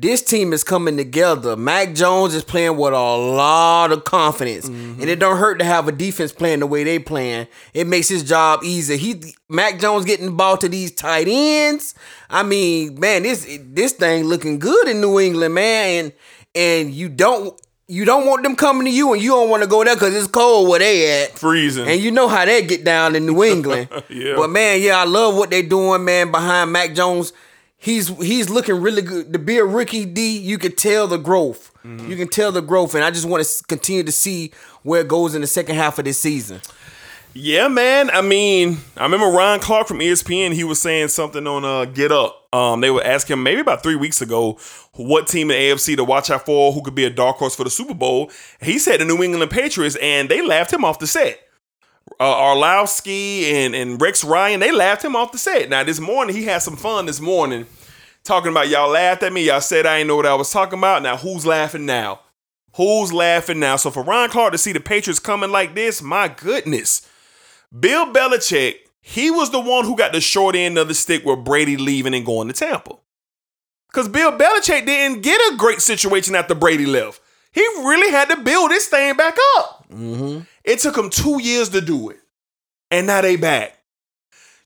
this team is coming together. Mac Jones is playing with a lot of confidence, Mm-hmm. and it don't hurt to have a defense playing the way they playing. It makes his job easier. He Mac Jones getting the ball to these tight ends. I mean, man, this this thing looking good in New England, man, and and you don't. You don't want them coming to you, and you don't want to go there because it's cold where they at. Freezing. And you know how they get down in New England. Yeah. But man, yeah, I love what they doing, man, behind Mac Jones. He's he's looking really good. To be a rookie D, you can tell the growth. Mm-hmm. You can tell the growth, and I just want to continue to see where it goes in the second half of this season. Yeah, man. I mean, I remember Ron Clark from ESPN. He was saying something on uh, Get Up. Um, they were asking him maybe about three weeks ago what team in the AFC to watch out for, who could be a dark horse for the Super Bowl. He said the New England Patriots, and they laughed him off the set. Uh, Orlovsky and and Rex Ryan, they laughed him off the set. Now this morning he had some fun this morning talking about y'all laughed at me. Y'all said I didn't know what I was talking about. Now who's laughing now? Who's laughing now? So for Ron Clark to see the Patriots coming like this, my goodness. Bill Belichick, he was the one who got the short end of the stick with Brady leaving and going to Tampa. Because Bill Belichick didn't get a great situation after Brady left. He really had to build this thing back up. It took him two years to do it. And now they back.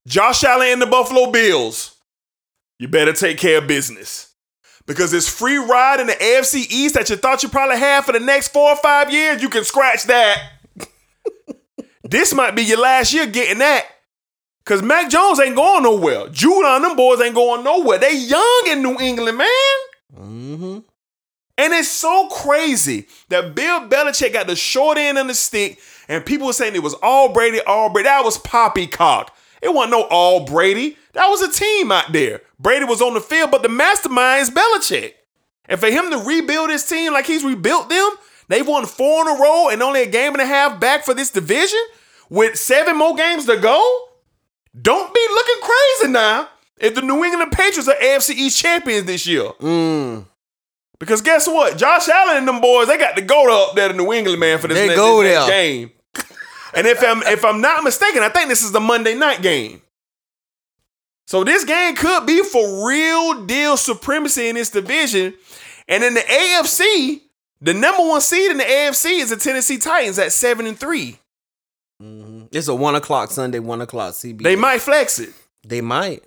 Josh Allen and the Buffalo Bills, you better take care of business. Because this free ride in the AFC East that you thought you probably had for the next four or five years, you can scratch that. this might be your last year getting that. Cause Mac Jones ain't going nowhere. Judon, them boys ain't going nowhere. They young in New England, man. Mm-hmm. And it's so crazy that Bill Belichick got the short end of the stick, and people were saying it was all Brady, all Brady. That was poppycock. It wasn't no all Brady. That was a team out there. Brady was on the field, but the mastermind is Belichick. And for him to rebuild his team like he's rebuilt them, they've won four in a row and only a game and a half back for this division with seven more games to go. Don't be looking crazy now if the New England Patriots are AFC East champions this year. Mm. Because guess what? Josh Allen and them boys, they got to go to up there to New England, man, for this, They next, go this next there. game. and if I'm if I'm not mistaken, I think this is the Monday night game. So this game could be for real deal supremacy in this division. And in the AFC, the number one seed in the AFC is the Tennessee Titans at seven and three. Mm-hmm. It's a one o'clock Sunday, one o'clock CBS. They might flex it. They might.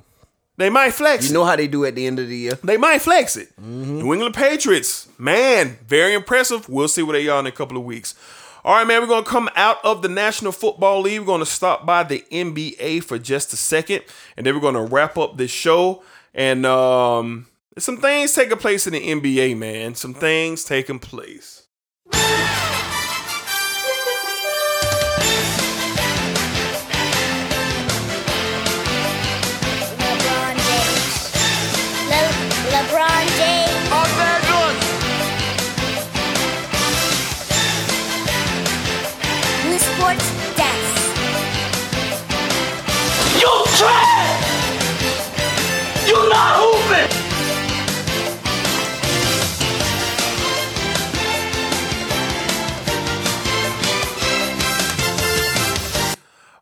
They might flex You know how they do at the end of the year. They might flex it. New England Patriots, man, very impressive. We'll see what they are in a couple of weeks. All right, man, we're going to come out of the National Football League. We're going to stop by the NBA for just a second, and then we're going to wrap up this show. And um, some things taking place in the NBA, man. Some things taking place. Trash! You not hooping!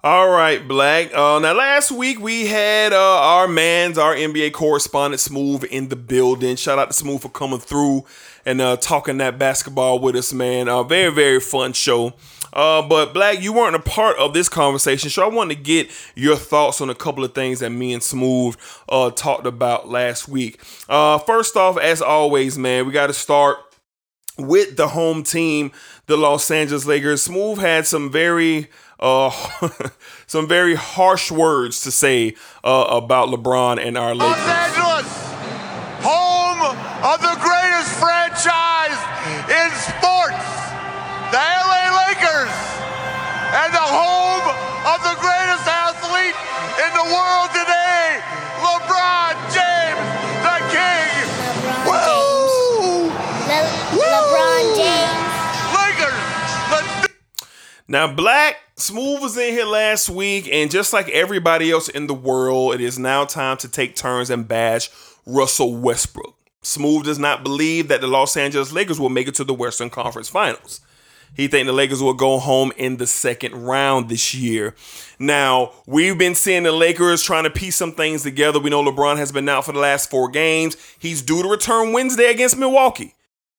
All right, Black. Uh, now, last week we had uh, our man's, our NBA correspondent, Smooth, in the building. Shout out to Smooth for coming through and uh, talking that basketball with us, man. Uh, very, very fun show. Uh, but Black, you weren't a part of this conversation, so I wanted to get your thoughts on a couple of things that me and Smooth uh, talked about last week. Uh, first off, as always, man, we got to start with the home team, the Los Angeles Lakers. Smooth had some very uh some very harsh words to say uh, about LeBron and our Lakers. Angeles, the world today, LeBron James, the King. Woo! Le- LeBron James. Lakers, let's Now, Black Smooth was in here last week, and just like everybody else in the world, it is now time to take turns and bash Russell Westbrook. Smooth does not believe that the Los Angeles Lakers will make it to the Western Conference Finals. He think the Lakers will go home in the second round this year. Now, we've been seeing the Lakers trying to piece some things together. We know LeBron has been out for the last four games. He's due to return Wednesday against Milwaukee.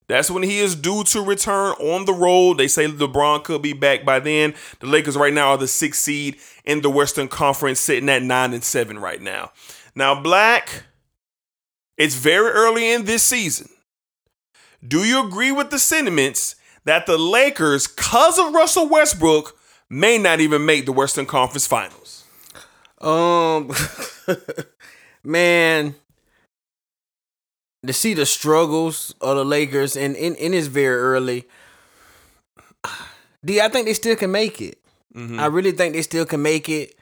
That's when he is due to return on the road. They say LeBron could be back by then. The Lakers right now are the sixth seed in the Western Conference, sitting at nine and seven right now. Now, Black, it's very early in this season. Do you agree with the sentiments that the Lakers, because of Russell Westbrook, may not even make the Western Conference Finals? Um, man, to see the struggles of the Lakers and in and it's very early. D, I think they still can make it. I really think they still can make it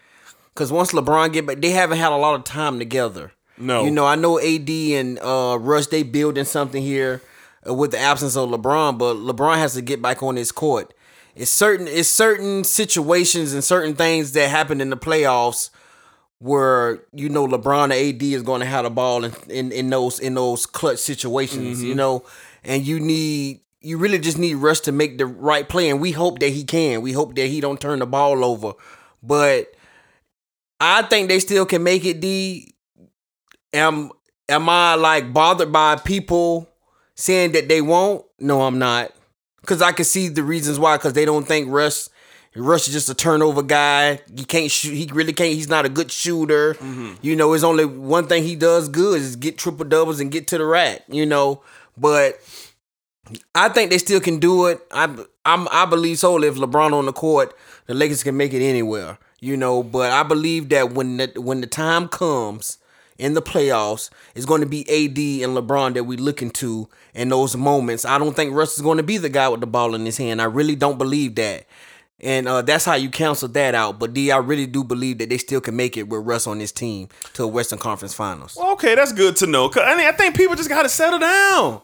because once LeBron get back, they haven't had a lot of time together. No. you know I know AD and uh, Russ they building something here with the absence of LeBron, but LeBron has to get back on his court. It's certain it's certain situations and certain things that happen in the playoffs where you know LeBron or AD is going to have the ball in, in in those in those clutch situations, you mm-hmm. know, and you need you really just need Russ to make the right play, and we hope that he can. We hope that he don't turn the ball over, but I think they still can make it. D. Am am I like bothered by people saying that they won't? No, I'm not, because I can see the reasons why. Because they don't think Russ. Russ is just a turnover guy. He can't shoot. He really can't. He's not a good shooter. Mm-hmm. You know, it's only one thing he does good is get triple doubles and get to the rack. You know, but I think they still can do it. I I'm, I believe so. If LeBron on the court, the Lakers can make it anywhere. You know, but I believe that when the when the time comes in the playoffs, it's going to be AD and LeBron that we looking to in those moments. I don't think Russ is going to be the guy with the ball in his hand. I really don't believe that. And uh, that's how you cancel that out. But D, I really do believe that they still can make it with Russ on this team to Western Conference Finals. Okay, that's good to know. 'Cause, I mean, I think people just got to settle down.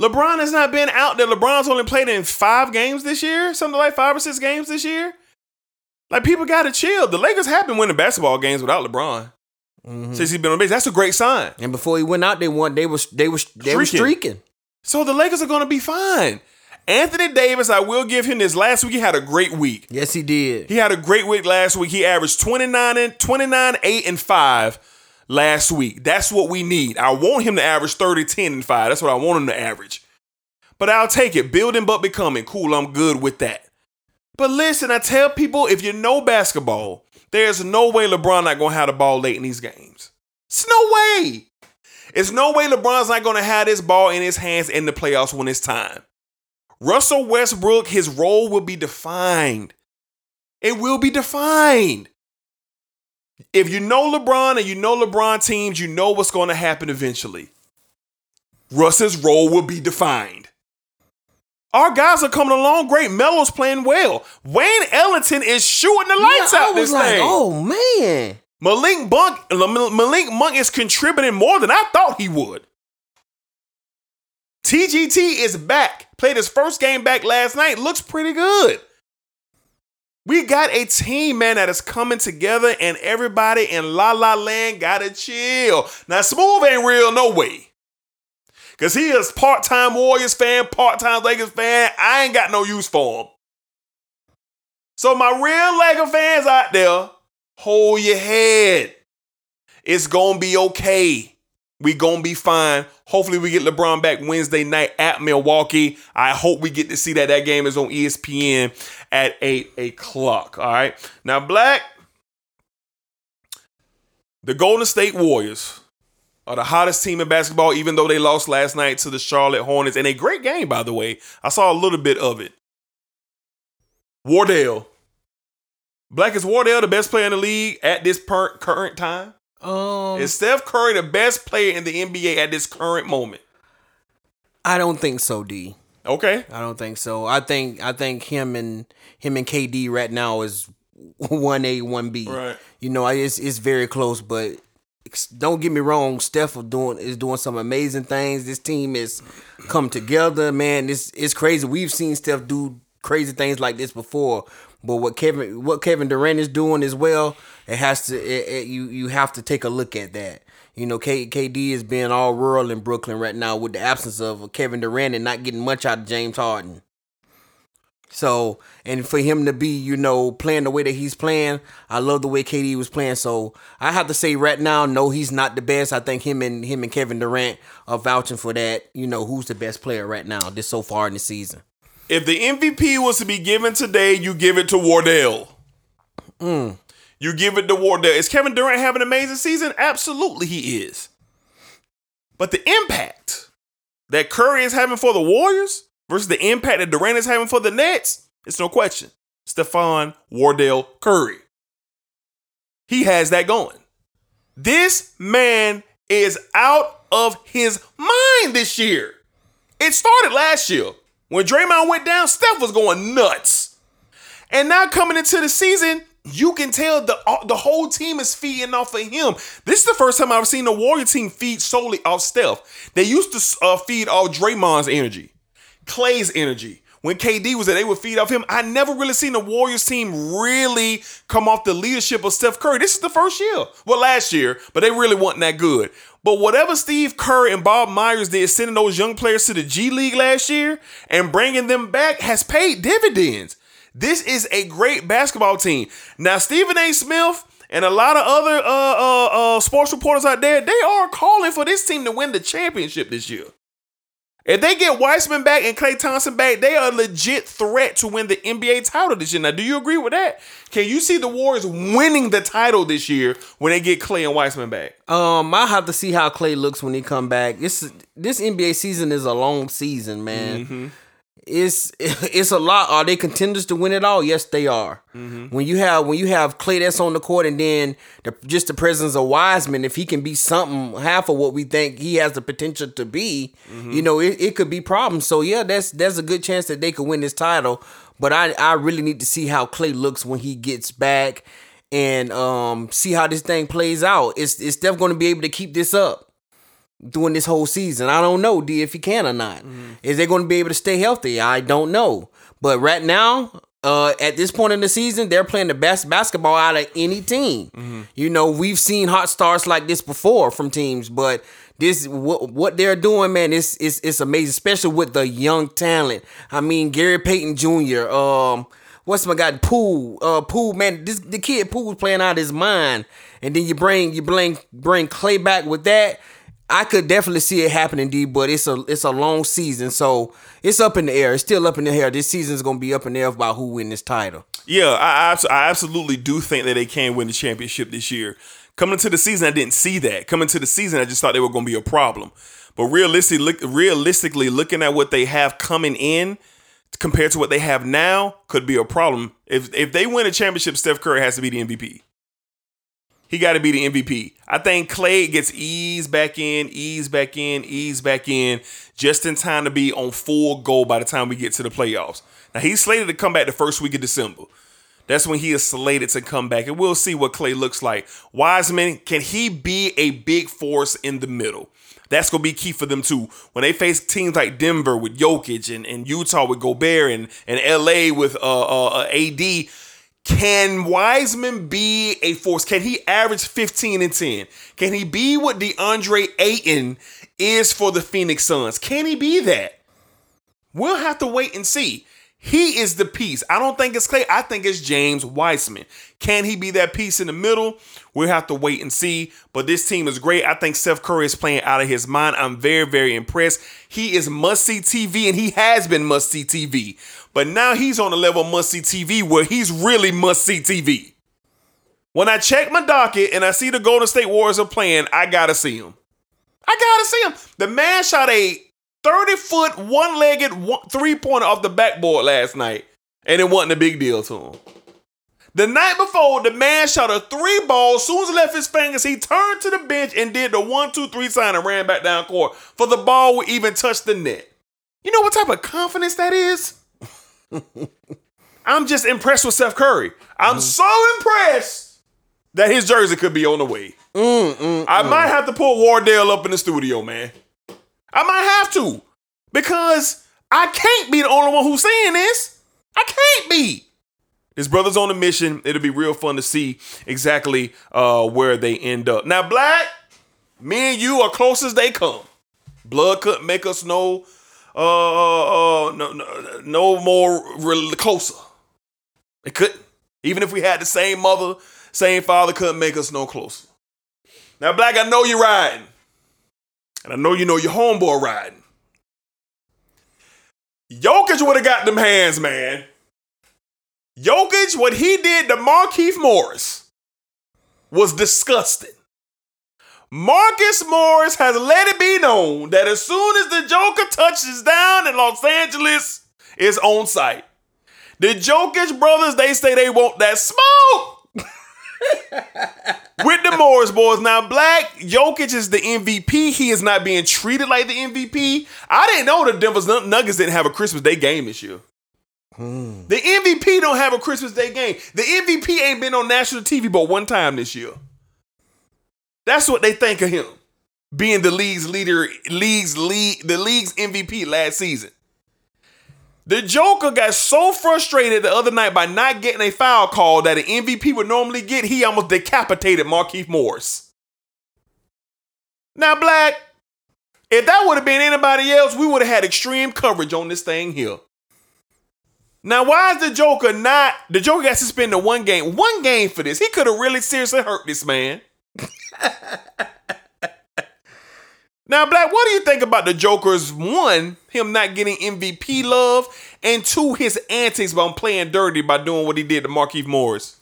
LeBron has not been out there. LeBron's only played in five games this year, something like five or six games this year. Like people got to chill. The Lakers have been winning basketball games without LeBron Mm-hmm. since he's been on base. That's a great sign. And before he went out, they won. They was they was they were Streaking. streaking. So the Lakers are going to be fine. Anthony Davis, I will give him this. Last week he had a great week. Yes, he did. He had a great week last week. He averaged 29 and 29, 8 and 5 last week. That's what we need. I want him to average 30, 10 and 5. That's what I want him to average. But I'll take it. Building but becoming. Cool, I'm good with that. But listen, I tell people if you know basketball, there's no way LeBron not gonna have the ball late in these games. It's no way. It's no way LeBron's not gonna have this ball in his hands in the playoffs when it's time. Russell Westbrook, his role will be defined. It will be defined. If you know LeBron and you know LeBron teams, you know what's going to happen eventually. Russ's role will be defined. Our guys are coming along great. Melo's playing well. Wayne Ellington is shooting the lights Yeah, out this like, thing. oh man. Malik Monk, Malik Monk is contributing more than I thought he would. THT is back. Played his first game back last night. Looks pretty good. We got a team, man, that is coming together, and everybody in La La Land gotta chill. Now, Smooth ain't real, no way. Cause he is part-time Warriors fan, part-time Lakers fan. I ain't got no use for him. So my real Laker fans out there, hold your head. It's gonna be okay. We gonna be fine. Hopefully we get LeBron back Wednesday night at Milwaukee. I hope we get to see that. That game is on ESPN at 8 o'clock. All right. Now, Black, the Golden State Warriors are the hottest team in basketball, even though they lost last night to the Charlotte Hornets. And a great game, by the way. I saw a little bit of it. Wardell. Black is Wardell the best player in the league at this per- current time? Um, Is Steph Curry the best player in the NBA at this current moment? I don't think so, D. Okay. I don't think so. I think I think him and him and KD right now is one A one B. Right. You know, it's it's very close, but don't get me wrong. Steph is doing is doing some amazing things. This team is come together, man. This it's crazy. We've seen Steph do crazy things like this before, but what Kevin what Kevin Durant is doing as well, it has to it, it- you you have to take a look at that. You know, K, KD is being all rural in Brooklyn right now with the absence of Kevin Durant and not getting much out of James Harden. So, and for him to be, you know, playing the way that he's playing, I love the way KD was playing. So, I have to say right now, no, he's not the best. I think him and him and Kevin Durant are vouching for that. You know, who's the best player right now, this so far in the season. If the MVP was to be given today, you give it to Wardell. Mm. You give it to Wardell. Is Kevin Durant having an amazing season? Absolutely, he is. But the impact that Curry is having for the Warriors versus the impact that Durant is having for the Nets, it's no question. Stephen Wardell Curry. He has that going. This man is out of his mind this year. It started last year. When Draymond went down, Steph was going nuts. And now coming into the season, you can tell the uh, the whole team is feeding off of him. This is the first time I've seen the Warrior team feed solely off Steph. They used to uh, feed off Draymond's energy, Klay's energy. When KD was there, they would feed off him. I never really seen the Warriors team really come off the leadership of Steph Curry. This is the first year. Well, last year, but they really wasn't that good. But whatever Steve Kerr and Bob Myers did, sending those young players to the G League last year and bringing them back, has paid dividends. This is a great basketball team. Now, Stephen A. Smith and a lot of other uh, uh, uh, sports reporters out there, they are calling for this team to win the championship this year. If they get Wiseman back and Klay Thompson back, they are a legit threat to win the NBA title this year. Now, do you agree with that? Can you see the Warriors winning the title this year when they get Klay and Wiseman back? Um, I have to see how Klay looks when he come back. This this NBA season is a long season, man. It's it's a lot. Are they contenders to win it all? Yes, they are. When you have when you have Klay that's on the court, and then the, just the presence of Wiseman, if he can be something half of what we think he has the potential to be, you know, it, it could be problems. So yeah, that's that's a good chance that they could win this title. But I I really need to see how Klay looks when he gets back and um see how this thing plays out. Is is Steph going to be able to keep this up during this whole season? I don't know, D, if he can or not. Is they going to be able to stay healthy? I don't know. But right now, uh, at this point in the season, they're playing the best basketball out of any team. You know, we've seen hot starts like this before from teams, but this what what they're doing, man, it's it's it's amazing, especially with the young talent. I mean, Gary Payton Jr. Um, what's my guy Poole? Uh, Poole, man, this the kid Poole's playing out his mind, and then you bring you bring bring Klay back with that. I could definitely see it happening, D. But it's a it's a long season, so it's up in the air. It's still up in the air. This season's gonna be up in the air about who win this title. Yeah, I, I, absolutely do think that they can win the championship this year. Coming into the season, I didn't see that. Coming to the season, I just thought they were going to be a problem. But realistically, look, realistically, looking at what they have coming in compared to what they have now, could be a problem. If if they win a championship, Steph Curry has to be the MVP. He got to be the MVP. I think Klay gets eased back in, ease back in, ease back in, just in time to be on full go by the time we get to the playoffs. Now he's slated to come back the first week of December. That's when he is slated to come back, and we'll see what Klay looks like. Wiseman, can he be a big force in the middle? That's gonna be key for them too. When they face teams like Denver with Jokic and, and Utah with Gobert and, and LA with uh, uh, uh, AD, can Wiseman be a force? Can he average 15 and 10? Can he be what DeAndre Ayton is for the Phoenix Suns? Can he be that? We'll have to wait and see. He is the piece. I don't think it's Klay. I think it's James Wiseman. Can he be that piece in the middle? We'll have to wait and see. But this team is great. I think Steph Curry is playing out of his mind. I'm very, very impressed. He is must see TV, and he has been must see TV. But now he's on the level must see TV where he's really must see TV. When I check my docket and I see the Golden State Warriors are playing, I gotta see him. I gotta see him. The man shot a 30 foot, one legged three pointer off the backboard last night, and it wasn't a big deal to him. The night before, the man shot a three ball. As soon as he left his fingers, he turned to the bench and did the one, two, three sign and ran back down court for the ball would even touch the net. You know what type of confidence that is? I'm just impressed with Steph Curry. I'm mm-hmm. so impressed that his jersey could be on the way. Mm, mm, I mm. might have to pull Wardell up in the studio, man. I might have to because I can't be the only one who's saying this. I can't be. His brother's on a mission. It'll be real fun to see exactly uh, where they end up. Now, Black, me and you are close as they come. Blood couldn't make us no, uh, uh, no, no, no more re- closer. It couldn't. Even if we had the same mother, same father, couldn't make us no closer. Now, Black, I know you're riding. And I know you know your homeboy riding. Jokic would have got them hands, man. Jokic, what he did to Markieff Morris was disgusting. Marcus Morris has let it be known that as soon as the Joker touches down in Los Angeles, it's on site. The Jokic brothers, they say they want that smoke. With the Morris boys. Now, Black Jokic is the MVP. He is not being treated like the MVP. I didn't know the Denver Nuggets didn't have a Christmas Day game this year. Hmm. The MVP don't have a Christmas Day game. The MVP ain't been on national TV but one time this year. That's what they think of him. Being the league's leader, league's league, the league's MVP last season. The Joker got so frustrated the other night by not getting a foul call that an MVP would normally get, he almost decapitated Markieff Morris. Now, Black, if that would have been anybody else, we would have had extreme coverage on this thing here. Now, why is the Joker not? The Joker got suspended one game. One game for this. He could have really seriously hurt this man. now, Black, what do you think about the Joker's one, him not getting MVP love, and two, his antics by playing dirty by doing what he did to Markieff Morris?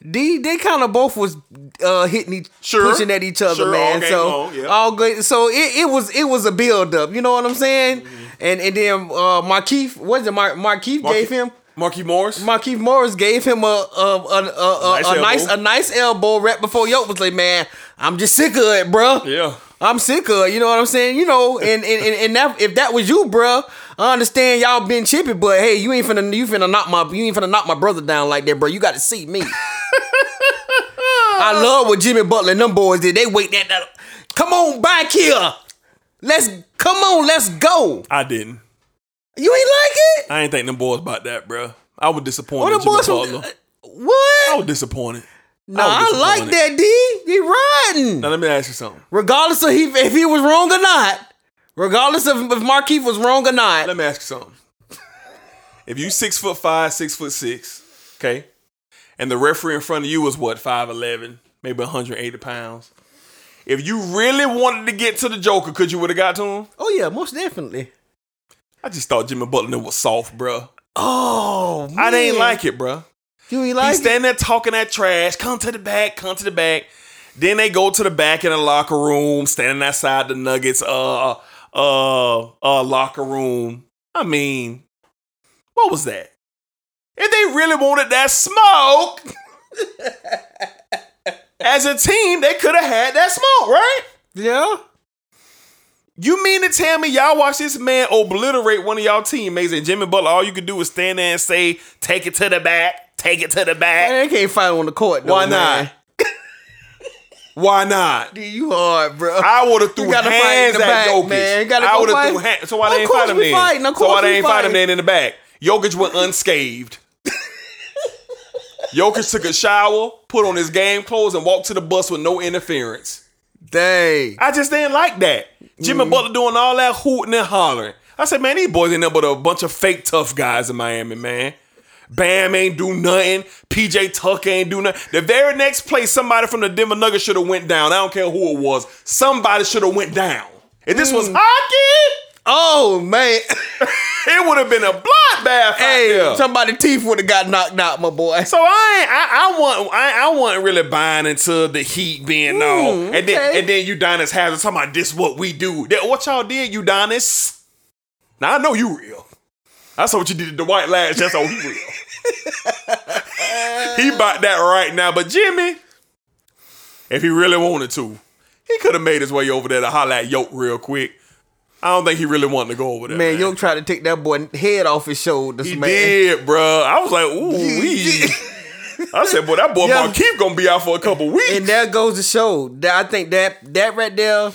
D, they they kind of both was uh, hitting each, Sure. pushing at each other, Sure, all man. game so long, yeah. all good. So it, it was it was a build up. You know what I'm saying? Mm-hmm. And and then uh, Markieff, what is it? Mar- Markieff gave him. Markieff Morris. Markieff Morris gave him a a a, a, a, Nice a nice elbow. a nice elbow right before Yoke was like, man, I'm just sick of it, bro. Yeah. I'm sick of it. You know what I'm saying? You know, and and, and, and that if that was you, bro, I understand y'all been chippy, but hey, you ain't finna you finna knock my you ain't finna knock my brother down like that, bro. You got to see me. I love what Jimmy Butler and them boys did. They wait that, that come on back here. Let's come on, let's go. I didn't. You ain't like it? I ain't think them boys about that, bro. I was disappointed. Oh, what the boys from, uh, what? I was disappointed. No, I, was like that, D. He riding. Now let me ask you something. Regardless of he, if he was wrong or not, regardless of if Markieff was wrong or not. Let me ask you something. If you six foot five, six foot six, okay, and the referee in front of you was what five eleven, maybe one hundred eighty pounds. If you really wanted to get to the Joker, could you would have got to him? Oh yeah, most definitely. I just thought Jimmy Butler was soft, bro. Oh, I didn't like it, bro. You ain't like it? standing there talking that trash. Come to the back. Come to the back. Then they go to the back in the locker room, standing outside the Nuggets uh uh uh locker room. I mean, what was that? If they really wanted that smoke, as a team, they could have had that smoke, right? Yeah. You mean to tell me y'all watch this man obliterate one of y'all teammates and Jimmy Butler, all you could do is stand there and say, take it to the back, take it to the back. Man, they can't fight on the court. Though, Why not? Why not? D, you hard, bro. I would have threw hands in the at back, Jokic. man. You gotta I would have threw hands. So why Of they ain't fight him then? so why they ain't fight him then in the back? Jokic went unscathed. Jokic took a shower, put on his game clothes, and walked to the bus with no interference. Dang. I just didn't like that. Jimmy Mm. Butler doing all that hooting and hollering. I said, man, these boys ain't nothing but a bunch of fake tough guys in Miami, man. Bam ain't do nothing. PJ Tucker ain't do nothing. The very next play, somebody from the Denver Nuggets should have went down. I don't care who it was. Somebody should have went down. If this Mm. was hockey, Oh man. it would have been a bloodbath. Hey, somebody teeth would have got knocked out, my boy. So I ain't, I, I want I, I wasn't really buying into the heat being Mm, and then okay. and then Udonis Haslem talking about this what we do. That what y'all did, Udonis. Now I know you real. I saw what you did to Dwight last. That's all he real. he bought that right now, but Jimmy, if he really wanted to, he could have made his way over there to holler at Yoke real quick. I don't think he really wanted to go over there. Man, Yoke tried to take that boy head off his shoulders, He man. did, bro. I was like, ooh, wee. I said, boy, that boy Yeah. Markieff gonna be out for a couple weeks. And that goes to show that I think that that right there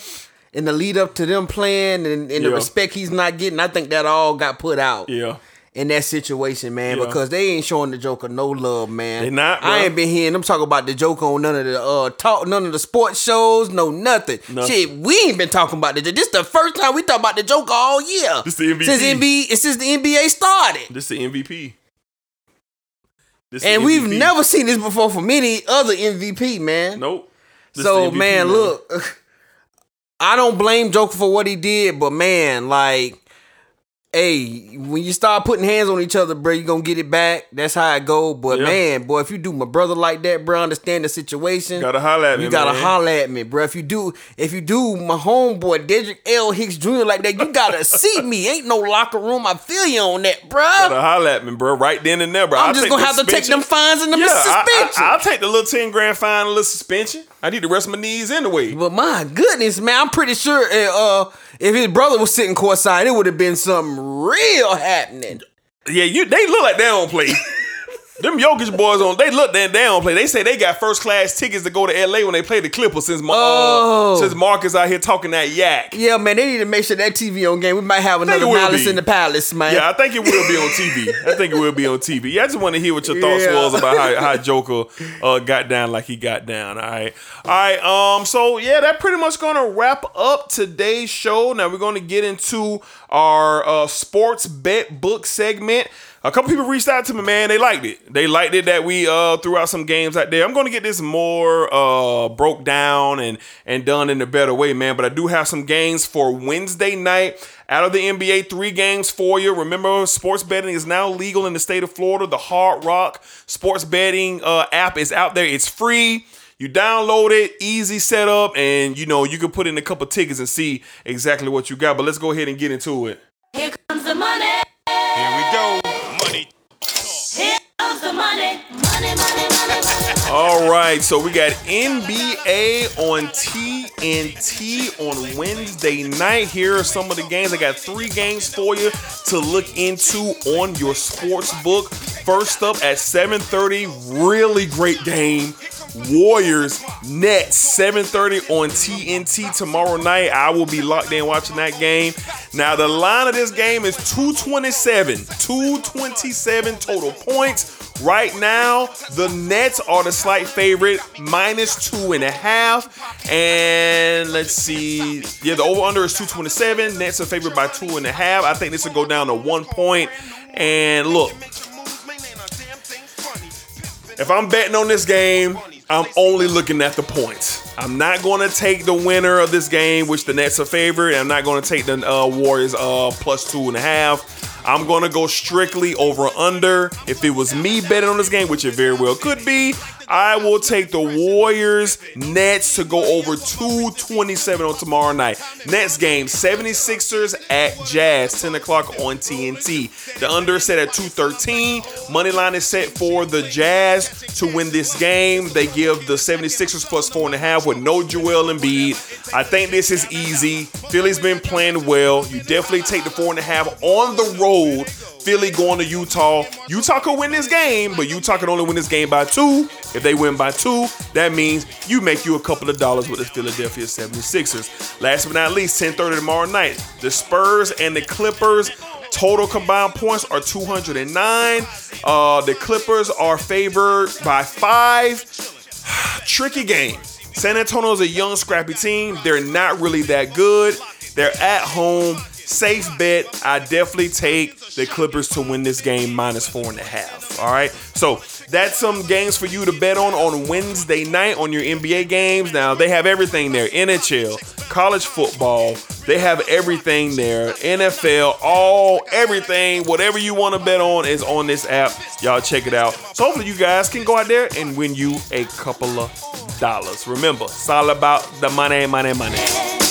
in the lead up to them playing and, and the respect he's not getting, I think that all got put out. yeah. In that situation, man, Yeah. because they ain't showing the Joker no love, man. They not, I ain't been hearing them talk about the Joker on none of the uh talk, none of the sports shows, no nothing. Nothing. Shit, we ain't been talking about the. This the first time we talk about the Joker all year. This the MVP. since NBA since the NBA started. This the MVP. This And we've never seen this before from any other MVP, man. Nope. This so MVP, man, look, I don't blame Joker for what he did, but man, like, hey, when you start putting hands on each other, bro, you gonna get it back. That's how it go. But man, boy, if you do my brother like that, bro, understand the situation. Gotta holler at me, You gotta man. holler at me, bro. If you do, if you do my homeboy Dedrick L. Hicks Jr. like that, you gotta see me. Ain't no locker room. I feel you on that, bro. You gotta holler at me, bro. Right then and there, bro. I'm I'll just gonna have to take them fines and the Yeah, suspension. I, will take the little ten grand fine and a little suspension. I need to rest my knees anyway. But my goodness, man, I'm pretty sure uh, uh, if his brother was sitting courtside, it would have been something real happening. Yeah, you. They look like they don't play. Them Jokic boys on. They look they, they play. They say they got first class tickets to go to LA when they play the Clippers. Since Ma- Oh. uh, since Marcus out here talking that yak. Yeah, man, they need to make sure that TV on game. We might have another it will Malice be. in the Palace, man. Yeah, I think it will be on TV. I think it will be on TV. Yeah, I just want to hear what your thoughts Yeah. was about how, how Joker uh, got down like he got down. All right, all right. Um, so yeah, that pretty much gonna wrap up today's show. Now we're gonna get into our uh, sports bet book segment. A couple people reached out to me, man. They liked it. They liked it that we uh, threw out some games out there. I'm going to get this more uh, broke down and and done in a better way, man. But I do have some games for Wednesday night. Out of the NBA, three games for you. Remember, sports betting is now legal in the state of Florida. The Hard Rock sports betting uh, app is out there. It's free. You download it, easy setup, and you know you can put in a couple tickets and see exactly what you got. But let's go ahead and get into it. Here comes the All right, so we got NBA on TNT on Wednesday night. Here are some of the games. I got three games for you to look into on your sports book. First up at 7:30, really great game. Warriors Nets 7:30 on TNT tomorrow night. I will be locked in watching that game. Now the line of this game is 227. 227 total points. Right now, the Nets are the slight favorite, minus two and a half. And let's see. Yeah, the over-under is 227. Nets are favored by two and a half. I think this will go down to one point. And look, if I'm betting on this game, I'm only looking at the points. I'm not going to take the winner of this game, which the Nets are favored. I'm not going to take the uh, Warriors uh, plus two and a half. I'm going to go strictly over under. If it was me betting on this game, which it very well could be, I will take the Warriors Nets to go over 227 on tomorrow night. Nets game 76ers at Jazz, 10 o'clock on TNT. The under is set at 213. Money line is set for the Jazz to win this game. They give the 76ers plus four and a half with no Joel Embiid. I think this is easy. Philly's been playing well. You definitely take the four and a half on the road. Philly going to Utah. Utah could win this game, but Utah can only win this game by two. If they win by two, that means you make you a couple of dollars with the Philadelphia 76ers. Last but not least, 10:30 tomorrow night, the Spurs and the Clippers. Total combined points are 209. Uh, the Clippers are favored by five. Tricky game. San Antonio is a young, scrappy team. They're not really that good. They're at home. Safe bet. I definitely take the Clippers to win this game minus four and a half. All right. So that's some games for you to bet on on Wednesday night on your NBA games. Now they have everything there: NHL, college football. They have everything there. NFL, all everything, whatever you want to bet on is on this app. Y'all check it out. So hopefully you guys can go out there and win you a couple of dollars. Remember, it's all about the money, money, money.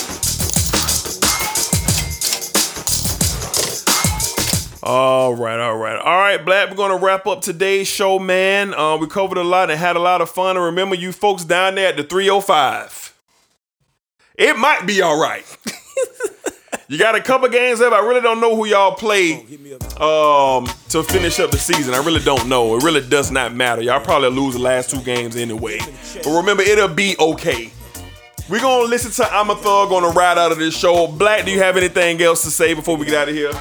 All right, all right, all right, Black. We're gonna wrap up today's show, man. Uh, we covered a lot and had a lot of fun. And remember, you folks down there at the 305, it might be all right. you got a couple games left. I really don't know who y'all play um, to finish up the season. I really don't know. It really does not matter. Y'all probably lose the last two games anyway. But remember, it'll be okay. We're gonna listen to I'm a Thug on the ride out of this show. Black, do you have anything else to say before we get out of here?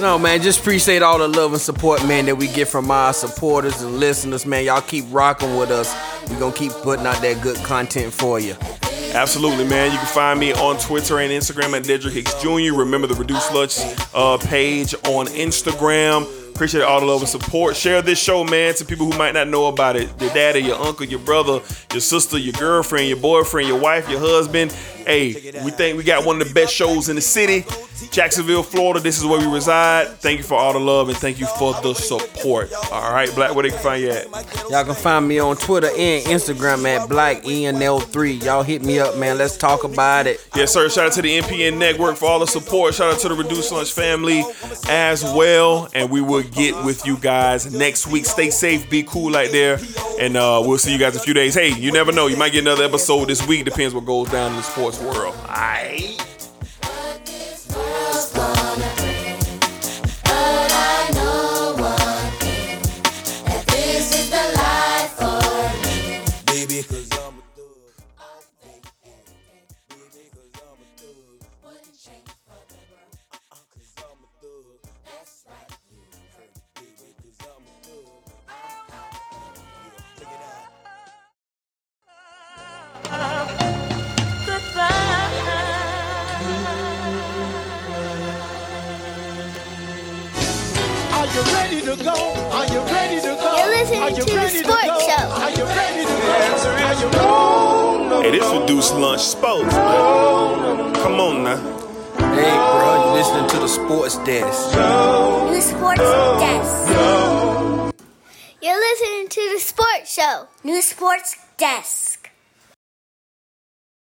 No, man, just appreciate all the love and support, man, that we get from our supporters and listeners, man. Y'all keep rocking with us. We're gonna keep putting out that good content for you. Absolutely, man. You can find me on Twitter and Instagram at Dedrick Hicks Jr. Remember the Reduce Lunch uh, page on Instagram. Appreciate all the love and support. Share this show, man, to people who might not know about it. Your daddy, your uncle, your brother, your sister, your girlfriend, your boyfriend, your wife, your husband. Hey, we think we got one of the best shows in the city. Jacksonville, Florida. This is where we reside. Thank you for all the love and thank you for the support. All right, Black, where they can find you at? Y'all can find me on Twitter and Instagram at BlackENL3. Y'all hit me up, man. Let's talk about it. Yes, sir. Shout out to the NPN Network for all the support. Shout out to the Reduce Lunch family as well. And we will get with you guys next week. Stay safe, be cool out there, and uh, we'll see you guys in a few days. Hey, you never know. You might get another episode this week. Depends what goes down in the sports world. To go? Are you ready to go? You're listening Are you to the ready sports go? show. Are you ready to go? Are you ready? Hey, this Reduce Lunch Sports, man. Come on now. Hey, bro, you listening to the sports desk. New Sports Desk. You're listening to the sports show. New Sports Desk.